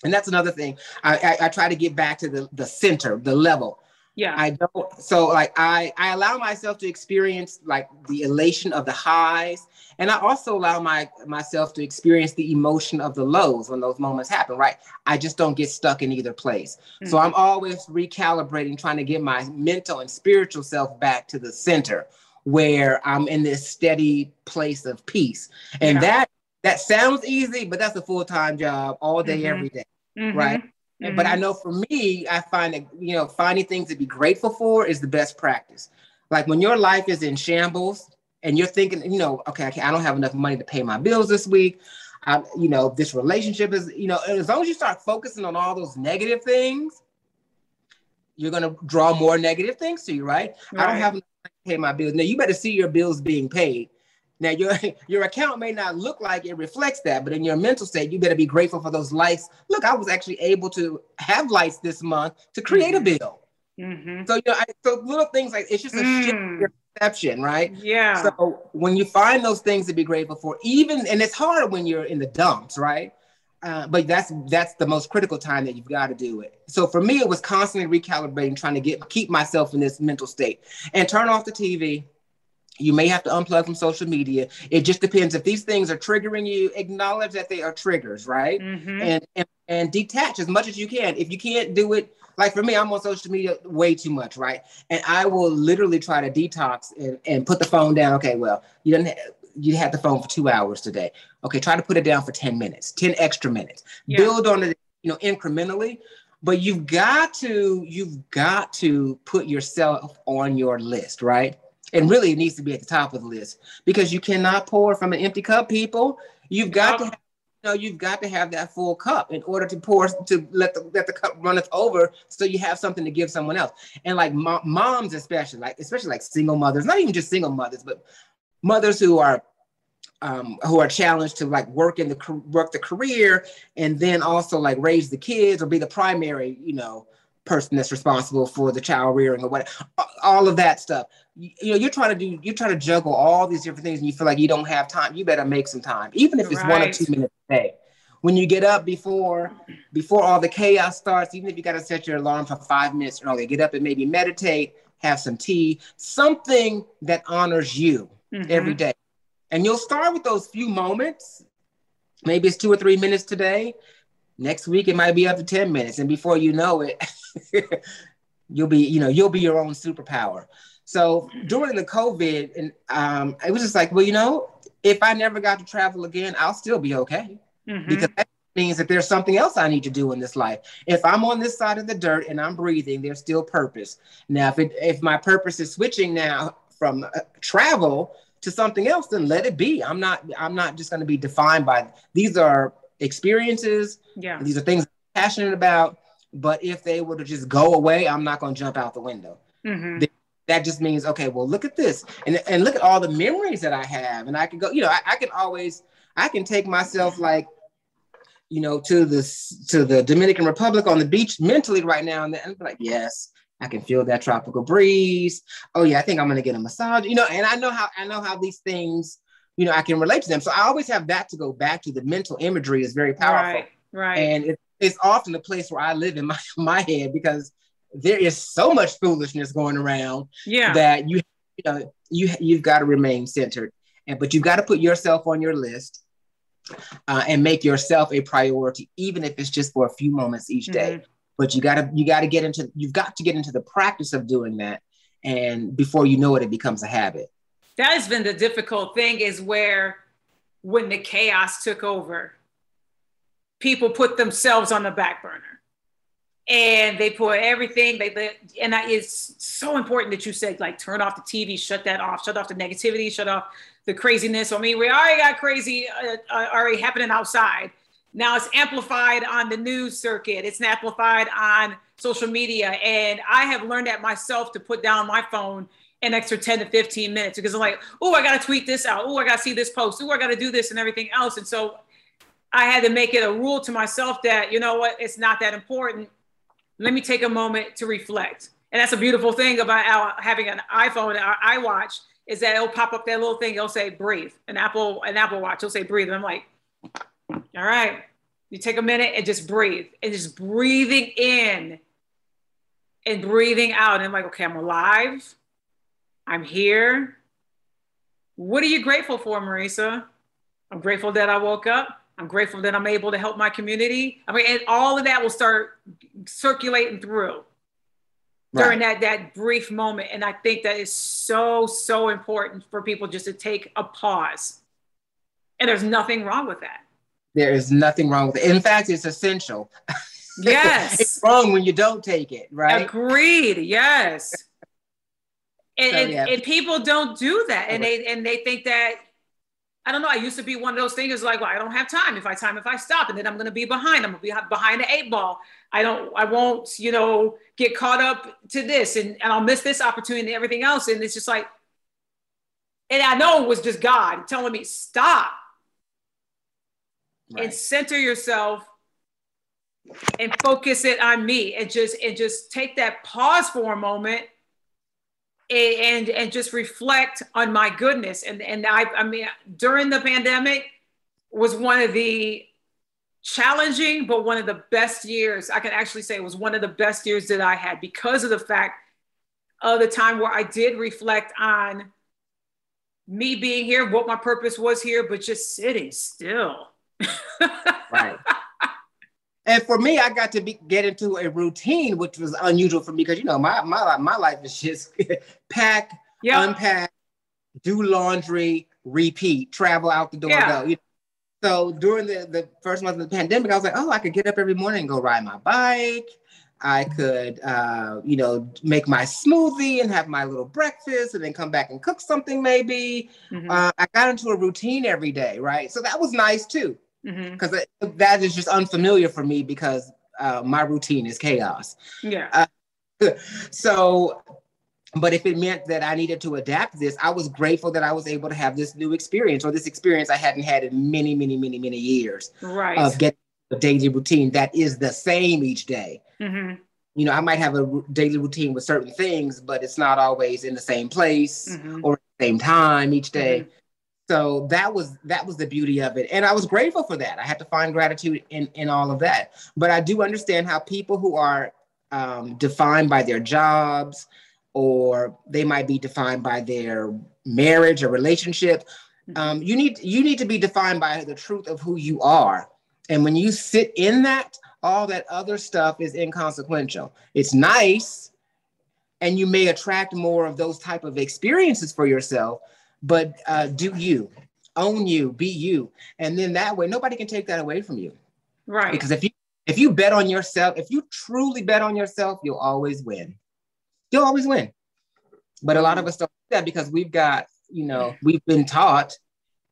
and that's another thing. I, I, I try to get back to the, the center, the level Yeah. I don't so like I I allow myself to experience like the elation of the highs and I also allow my myself to experience the emotion of the lows when those moments happen, right? I just don't get stuck in either place. Mm-hmm. So I'm always recalibrating trying to get my mental and spiritual self back to the center where I'm in this steady place of peace. And yeah. that that sounds easy, but that's a full-time job all day mm-hmm. every day, mm-hmm. right? Mm-hmm. But I know for me, I find that, you know, finding things to be grateful for is the best practice. Like when your life is in shambles and you're thinking, you know, okay, okay I don't have enough money to pay my bills this week. I, you know, this relationship is, you know, as long as you start focusing on all those negative things, you're going to draw more negative things to you, right? right. I don't have enough to pay my bills. Now you better see your bills being paid now your (laughs) your account may not look like it reflects that, but in your mental state, you better be grateful for those lights. Look, I was actually able to have lights this month to create mm-hmm. a bill. Mm-hmm. So you know, I, so little things like it's just a mm. shift in your perception, right? Yeah. So when you find those things to be grateful for, even and it's hard when you're in the dumps, right? Uh, but that's that's the most critical time that you've got to do it. So for me, it was constantly recalibrating, trying to get keep myself in this mental state, and turn off the TV, you may have to unplug from social media. It just depends. If these things are triggering you, acknowledge that they are triggers, right? Mm-hmm. And, and and detach as much as you can. If you can't do it, like for me, I'm on social media way too much, right? And I will literally try to detox and, and put the phone down. Okay, well, you didn't have, you had the phone for two hours today. Okay, try to put it down for 10 minutes, 10 extra minutes. Yeah. Build on it, you know, incrementally. But you've got to, you've got to put yourself on your list, right? And really, it needs to be at the top of the list because you cannot pour from an empty cup. People, you've got to, have, you know, you've got to have that full cup in order to pour to let the let the cup runneth over, so you have something to give someone else. And like moms, especially like especially like single mothers, not even just single mothers, but mothers who are um, who are challenged to like work in the work the career and then also like raise the kids or be the primary, you know, person that's responsible for the child rearing or what all of that stuff. You, you, know you're trying to do you're trying to juggle all these different things and you feel like you don't have time you better make some time even if it's right. one or two minutes a day. When you get up before before all the chaos starts even if you got to set your alarm for five minutes early get up and maybe meditate have some tea something that honors you mm-hmm. every day. And you'll start with those few moments. Maybe it's two or three minutes today. Next week it might be up to 10 minutes. And before you know it (laughs) (laughs) you'll be you know you'll be your own superpower. So during the covid and um, it was just like well you know if i never got to travel again i'll still be okay. Mm-hmm. because that means that there's something else i need to do in this life. If i'm on this side of the dirt and i'm breathing there's still purpose. Now if it if my purpose is switching now from uh, travel to something else then let it be. I'm not i'm not just going to be defined by these are experiences. Yeah. These are things I'm passionate about but if they were to just go away, I'm not going to jump out the window. Mm-hmm. That just means, okay, well, look at this. And, and look at all the memories that I have. And I can go, you know, I, I can always, I can take myself like, you know, to the to the Dominican Republic on the beach mentally right now, and then be like, yes, I can feel that tropical breeze. Oh yeah, I think I'm gonna get a massage. You know, and I know how I know how these things, you know, I can relate to them. So I always have that to go back to. The mental imagery is very powerful, right? Right. And it, it's often the place where I live in my, (laughs) my head because there is so much foolishness going around yeah. that you you know you you've got to remain centered and but you've got to put yourself on your list uh, and make yourself a priority even if it's just for a few moments each day mm-hmm. but you got to you got to get into you've got to get into the practice of doing that and before you know it it becomes a habit that has been the difficult thing is where when the chaos took over people put themselves on the back burner. And they put everything they, they and that is so important that you said like turn off the tv shut that off shut off the negativity shut off the craziness. I mean we already got crazy uh, uh, already happening outside. Now it's amplified on the news circuit. It's amplified on social media. And i have learned that myself to put down my phone an extra 10 to 15 minutes because i'm like oh i gotta tweet this out. Oh i gotta see this post. Oh i gotta do this and everything else. And so I had to make it a rule to myself that, you know what, it's not that important. Let me take a moment to reflect. And that's a beautiful thing about our, having an iPhone, our iWatch, is that it'll pop up that little thing. It'll say breathe. An Apple, an Apple Watch, it'll say breathe. And I'm like, all right, you take a minute and just breathe. And just breathing in and breathing out. And I'm like, okay, I'm alive. I'm here. What are you grateful for, Marisa? I'm grateful that I woke up. I'm grateful that I'm able to help my community. I mean, and all of that will start circulating through right. during that that brief moment. And I think that is so, so important for people just to take a pause. And there's nothing wrong with that. There is nothing wrong with it. In fact, it's essential. Yes. (laughs) it's wrong when you don't take it, right? Agreed. Yes. (laughs) and, so, yeah. and, and, people don't do that. And they and they think that I don't know. I used to be one of those things like, well, I don't have time. If I time, if I stop, and then I'm going to be behind. I'm going to be behind the eight ball. I don't. I won't. You know, get caught up to this, and, and I'll miss this opportunity and everything else. And it's just like, and I know it was just God telling me stop right. and center yourself and focus it on me, and just and just take that pause for a moment and and just reflect on my goodness. And and I I mean during the pandemic was one of the challenging but one of the best years I can actually say it was one of the best years that I had because of the fact of the time where I did reflect on me being here, what my purpose was here, but just sitting still. (laughs) right. And for me, I got to be, get into a routine, which was unusual for me because you know my my my life is just (laughs) pack, unpack, do laundry, repeat, travel out the door, yeah. go. You know? So during the, the first month of the pandemic, I was like, oh, I could get up every morning and go ride my bike. I could, uh, you know, make my smoothie and have my little breakfast and then come back and cook something maybe. Mm-hmm. Uh, I got into a routine every day, right? So that was nice too because mm-hmm. that is just unfamiliar for me because uh, my routine is chaos. Yeah. Uh, (laughs) so, but if it meant that I needed to adapt this, I was grateful that I was able to have this new experience or this experience I hadn't had in many, many, many, many years. Right. Of getting a daily routine that is the same each day. Mm-hmm. You know, I might have a daily routine with certain things, but it's not always in the same place mm-hmm. or same time each day. Mm-hmm so that was that was the beauty of it. And i was grateful for that. I had to find gratitude in in all of that. But i do understand how people who are um, defined by their jobs or they might be defined by their marriage or relationship um, you need you need to be defined by the truth of who you are. And when you sit in that all that other stuff is inconsequential. It's nice and you may attract more of those type of experiences for yourself but uh, do you own you, be you, and then that way nobody can take that away from you. Right. Because if you if you bet on yourself, if you truly bet on yourself, you'll always win. You'll always win. But a lot of us don't do that because we've got, you know, we've been taught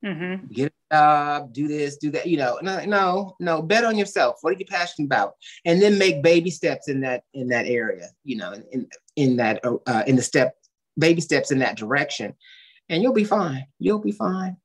mm-hmm. get a job, do this, do that. You know, no, no, no. Bet on yourself. What are you passionate about? And then make baby steps in that in that area. You know, in in, in that uh, in the step baby steps in that direction and you'll be fine. You'll be fine.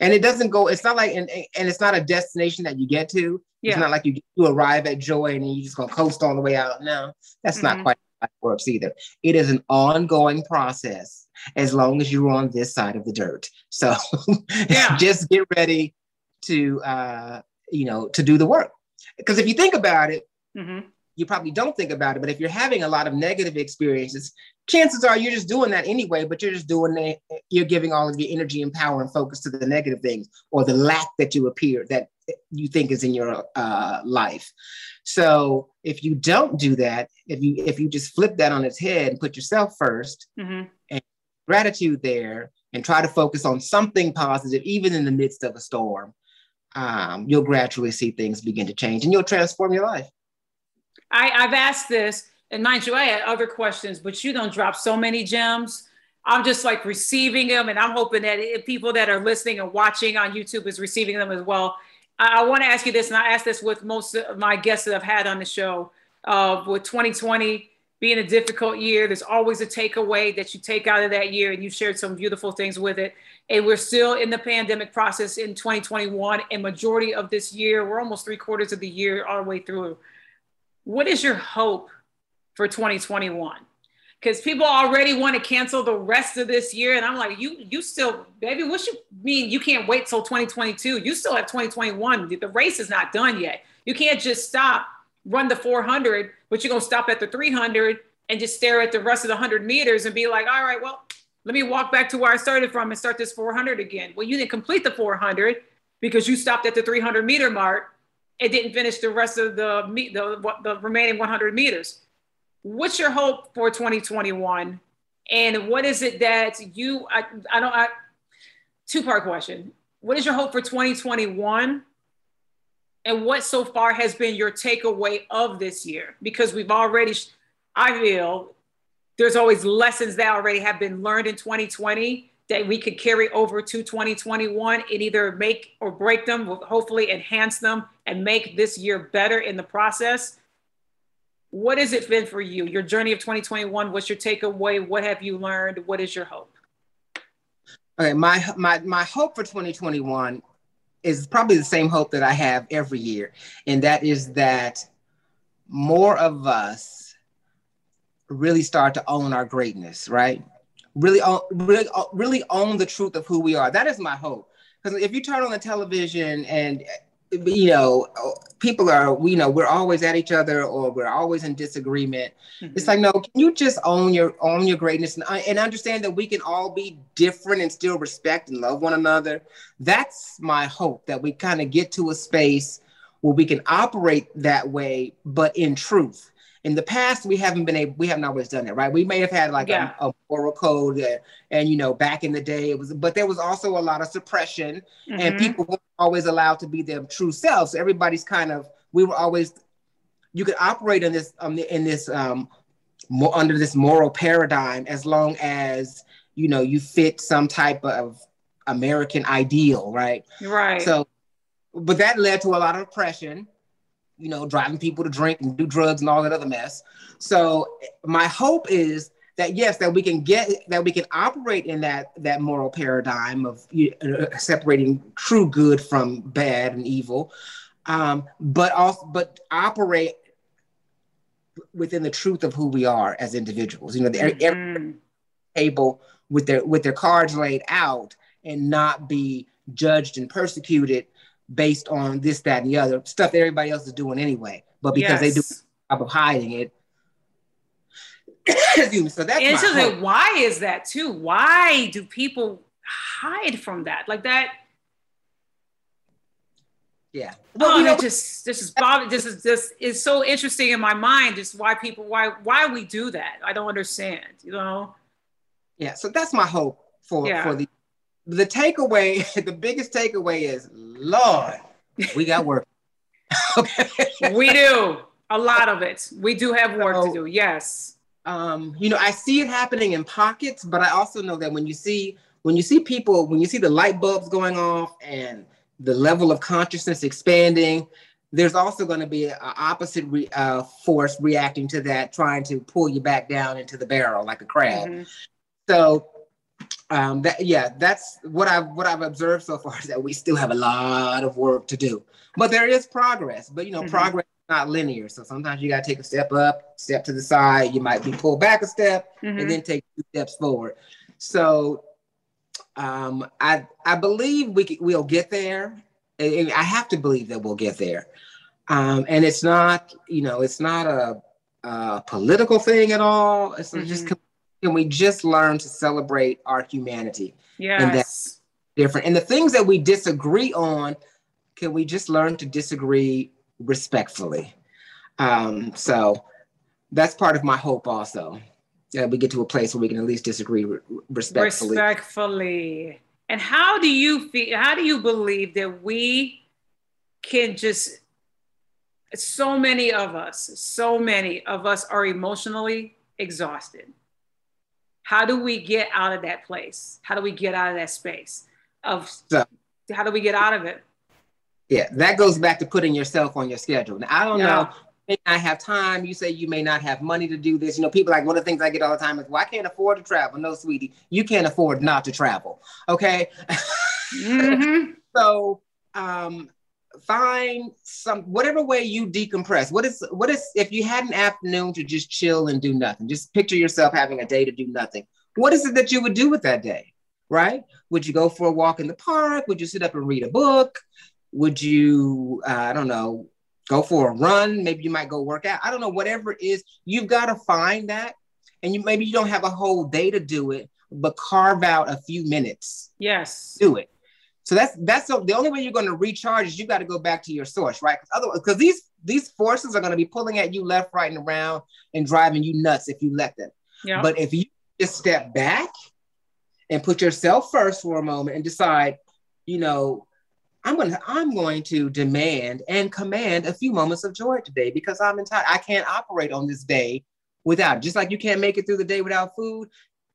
And it doesn't go, it's not like, and, and it's not a destination that you get to. Yeah. It's not like you, you arrive at joy and you just gonna coast all the way out. No, that's mm-hmm. not quite how it works either. It is an ongoing process as long as you're on this side of the dirt. So (laughs) yeah. just get ready to, uh, you know, to do the work. Because if you think about it, mm-hmm you probably don't think about it. But if you're having a lot of negative experiences, chances are you're just doing that anyway, but you're just doing it, you're giving all of your energy and power and focus to the negative things or the lack that you appear that you think is in your uh, life. So if you don't do that, if you if you just flip that on its head and put yourself 1st mm-hmm. and gratitude there and try to focus on something positive, even in the midst of a storm, um, you'll gradually see things begin to change and you'll transform your life. I, I've asked this, and mind you, I had other questions, but you don't drop so many gems. I'm just like receiving them, and I'm hoping that people that are listening and watching on YouTube is receiving them as well. I, I want to ask you this, and I ask this with most of my guests that I've had on the show. Uh, with 2020 being a difficult year, there's always a takeaway that you take out of that year, and you shared some beautiful things with it. And we're still in the pandemic process in 2021, and majority of this year, we're almost three quarters of the year all the way through what is your hope for 2021? Because people already want to cancel the rest of this year. And I'm like, you, you still, baby, what you mean you can't wait till 2022? You still have 2021. The race is not done yet. You can't just stop, run the 400, but you're going to stop at the 300 and just stare at the rest of the 100 meters and be like, all right, well, let me walk back to where I started from and start this 400 again. Well, you didn't complete the 400 because you stopped at the 300 meter mark and didn't finish the rest of the the, the remaining 100 meters. What's your hope for 2021? And what is it that you, I, I don't, I, two part question. What is your hope for 2021? And what so far has been your takeaway of this year? Because we've already, I feel there's always lessons that already have been learned in 2020 that we could carry over to 2021 and either make or break them, hopefully enhance them and make this year better in the process. What has it been for you? Your journey of 2021, what's your takeaway? What have you learned? What is your hope? Okay, my my my hope for 2021 is probably the same hope that I have every year, and that is that more of us really start to own our greatness, right? Really, own, really, really own the truth of who we are. That is my hope. Because if you turn on the television and you know, people are, you know, we're always at each other or we're always in disagreement. Mm-hmm. It's like, no, can you just own your own your greatness and, uh, and understand that we can all be different and still respect and love one another? That's my hope that we kind of get to a space where we can operate that way, but in truth in the past we haven't been able we haven't always done it right? We may have had like yeah. a, a, moral code uh, and you know back in the day it was but there was also a lot of suppression mm-hmm. and people weren't always allowed to be their true selves so everybody's kind of we were always you could operate in this um, in this um more under this moral paradigm as long as you know you fit some type of american ideal right? Right. So but that led to a lot of oppression you know, driving people to drink and do drugs and all that other mess. So my hope is that yes, that we can get that we can operate in that that moral paradigm of uh, separating true good from bad and evil, um, but also but operate within the truth of who we are as individuals. You know, mm-hmm. every table with their with their cards laid out and not be judged and persecuted based on this, that, and the other stuff that everybody else is doing anyway. But because yes. they do job of hiding it. (coughs) so that's and so like, why is that too? Why do people hide from that? Like that. Yeah. Well, oh, you know, just this is Bob. This is this is so interesting in my mind. Just why people why why we do that. I don't understand. You know. Yeah. So that's my hope for yeah. for the the takeaway, (laughs) the biggest takeaway is, Lord, we got work. okay. We do a lot of it. We do have work so, to do. Yes. Um, you know, I see it happening in pockets, but I also know that when you see when you see people, when you see the light bulbs going off and the level of consciousness expanding, there's also going to be an opposite re, uh, force reacting to that, trying to pull you back down into the barrel like a crab. Mm-hmm. So um, that yeah, that's what I've what I've observed so far is that we still have a lot of work to do, but there is progress. But you know, mm-hmm. progress is not linear, so sometimes you got to take a step up, step to the side. You might be pulled back a step, mm-hmm. and then take two steps forward. So um, I I believe we we'll get there. I have to believe that we'll get there. Um, and it's not you know it's not a, a political thing at all. It's mm-hmm. just can we just learn to celebrate our humanity? Yes. And that's different. And the things that we disagree on, can we just learn to disagree respectfully? Um, so that's part of my hope also. That we get to a place where we can at least disagree re- respectfully. Respectfully. And how do you feel? How do you believe that we can just so many of us, so many of us are emotionally exhausted how do we get out of that place? How do we get out of that space of so, how do we get out of it? Yeah, that goes back to putting yourself on your schedule. Now, I don't yeah. know. May not have time. You say you may not have money to do this. You know, people like one of the things I get all the time is, "Well, I can't afford to travel." No, sweetie, you can't afford not to travel. Okay. (laughs) Mm-hmm. so, um, find some whatever way you decompress. What is what is if you had an afternoon to just chill and do nothing? Just picture yourself having a day to do nothing. What is it that you would do with that day? Right? Would you go for a walk in the park? Would you sit up and read a book? Would you uh, I don't know go for a run. Maybe you might go work out. I don't know, whatever it is, you've got to find that. And you maybe you don't have a whole day to do it, but carve out a few minutes. Yes. Do it. So that's that's the, the only way you're going to recharge is you got to go back to your source, right? Because otherwise, because these these forces are going to be pulling at you left, right, and around and driving you nuts if you let them. Yeah. But if you just step back and put yourself first for a moment and decide, you know, I'm going to I'm going to demand and command a few moments of joy today because I'm entitled. I can't operate on this day without. Just like you can't make it through the day without food,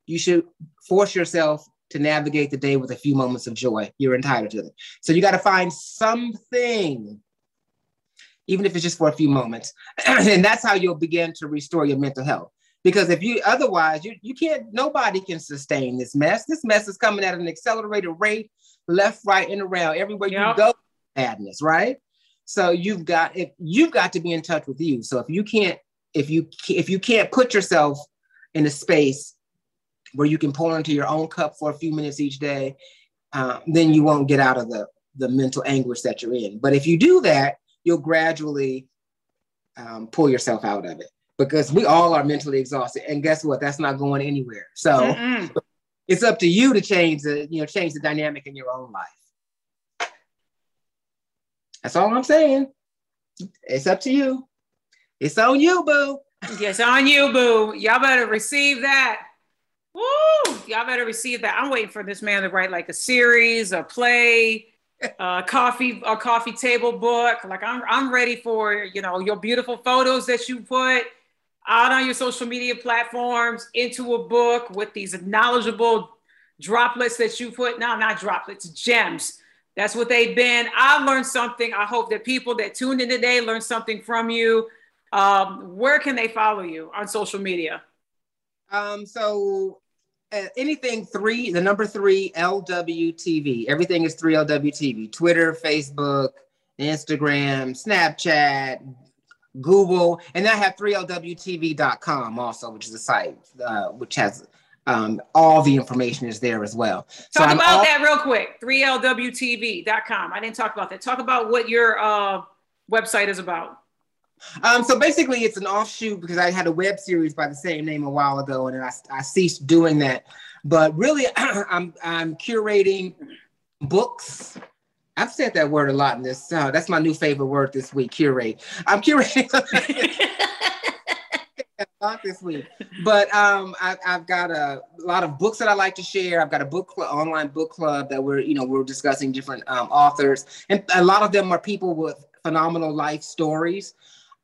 you should force yourself to navigate the day with a few moments of joy. You're entitled to them. So you got to find something, even if it's just for a few moments. (clears throat) and that's how you'll begin to restore your mental health. Because if you otherwise, you, you can't, nobody can sustain this mess. This mess is coming at an accelerated rate, left, right, and around. Everywhere yep. you go, madness, right? So you've got if you've got to be in touch with you. So if you can't, if you if you can't put yourself in a space where you can pour into your own cup for a few minutes each day, uh, then you won't get out of the, the mental anguish that you're in. But if you do that, you'll gradually um, pull yourself out of it because we all are mentally exhausted. And guess what? That's not going anywhere. So Mm-mm. it's up to you to change the, you know, change the dynamic in your own life. That's all I'm saying. It's up to you. It's on you, boo. It's on you, boo. Y'all better receive that. Woo! Y'all better receive that. I'm waiting for this man to write like a series, a play, a coffee, a coffee table book. Like I'm, I'm ready for you know your beautiful photos that you put out on your social media platforms into a book with these knowledgeable droplets that you put. No, not droplets, gems. That's what they've been. I learned something. I hope that people that tuned in today learned something from you. Um, where can they follow you on social media? Um, so anything three, the number three LWTV. Everything is three LWTV. Twitter, Facebook, Instagram, Snapchat, Google, and I have 3LWTV.com also, which is a site uh, which has um, all the information is there as well. Talk so about all- that real quick. 3LWTV.com. I didn't talk about that. Talk about what your uh, website is about. Um, so basically, it's an offshoot because I had a web series by the same name a while ago, and I, I ceased doing that. But really, (clears throat) I'm I'm curating books. I've said that word a lot in this. Uh, that's my new favorite word this week. Curate. I'm curating. (laughs) this week, but um, I, have got a, lot of books that I like to share. I've got a book club, online book club that we're you know we're discussing different um, authors, and a lot of them are people with phenomenal life stories.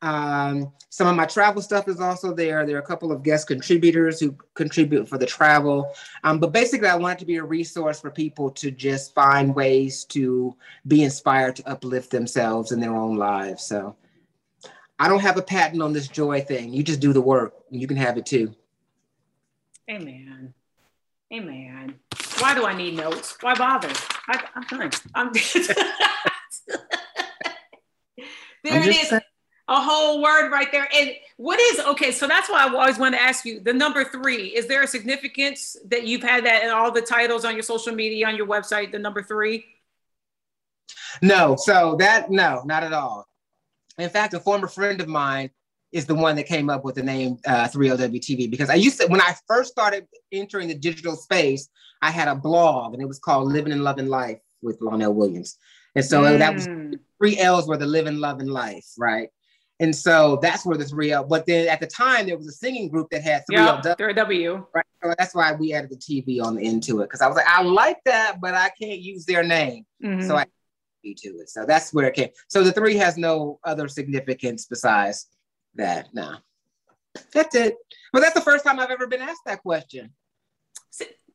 Um, some of my travel stuff is also there. There are a couple of guest contributors who contribute for the travel. Um, but basically, I want it to be a resource for people to just find ways to be inspired to uplift themselves in their own lives. So I don't have a patent on this joy thing. You just do the work, and you can have it too. Amen. Amen. Why do I need notes? Why bother? I, am done. (laughs) I'm there I'm it is. Saying a whole word right there. And what is okay? So that's why I always want to ask you the number three. Is there a significance that you've had that in all the titles on your social media, on your website, the number three? No, so that no, not at all. In fact, a former friend of mine is the one that came up with the name uh, 3LWTV because I used to, when I first started entering the digital space, I had a blog and it was called Living and Loving Life with Lonell Williams. And so mm. that was hmm. three L's were the living, loving life, right? And so that's where the 3L, but then at the time there was a singing group that had 3L. Yeah, 3W. Right. So that's why we added the TV on the end to it. Cause I was like, I like that, but I can't use their name. Mm-hmm. So I to it. So that's where it came. So the three has no other significance besides that. No. That's it. Well, that's the first time I've ever been asked that question.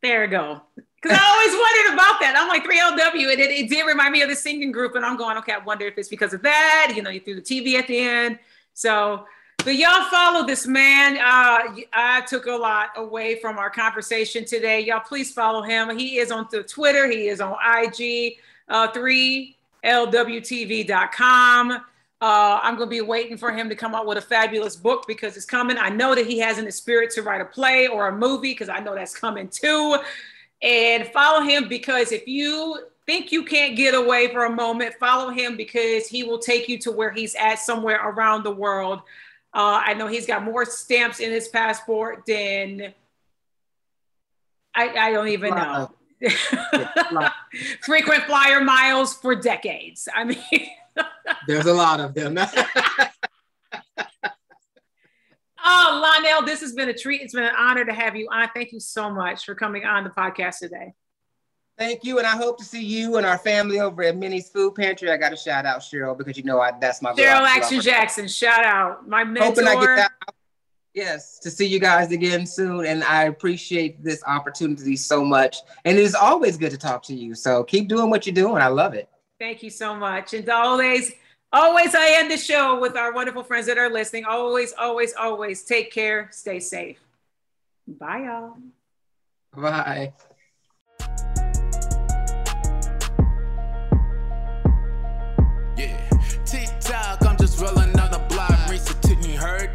There you go. Because I always wondered about that. I'm like 3LW, and it, it did remind me of the singing group. And I'm going, okay, I wonder if it's because of that. You know, you threw the TV at the end. So, but y'all follow this man. Uh, I took a lot away from our conversation today. Y'all, please follow him. He is on the Twitter. He is on IG, uh, 3lwtv.com. Uh, I'm going to be waiting for him to come out with a fabulous book because it's coming. I know that he has in the spirit to write a play or a movie because I know that's coming too and follow him because if you think you can't get away for a moment, follow him because he will take you to where he's at somewhere around the world. Uh, I know he's got more stamps in his passport than I, I don't even know. (laughs) Frequent flyer miles for decades. I mean, (laughs) there's a lot of them. (laughs) oh, Lonell, this has been a treat. It's been an honor to have you on. Thank you so much for coming on the podcast today. Thank you, and I hope to see you and our family over at Minnie's Food Pantry. I got to shout out Cheryl because you know I, that's my Cheryl Action Jackson. Shout out my mentor. Hoping I get that Yes, to see you guys again soon. And I appreciate this opportunity so much. And it is always good to talk to you. So keep doing what you're doing. I love it. Thank you so much. And always, always, I end the show with our wonderful friends that are listening. Always, always, always take care, stay safe. Bye, y'all. Bye. Yeah, TikTok, I'm just rolling on the block. Marisa took me, heard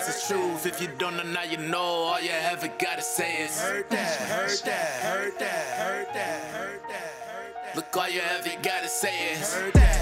Says is truth. If you don't know now, you know. All you ever gotta say is heard that, heard that, heard that, heard that, heard that. Look, all you ever gotta say is heard that.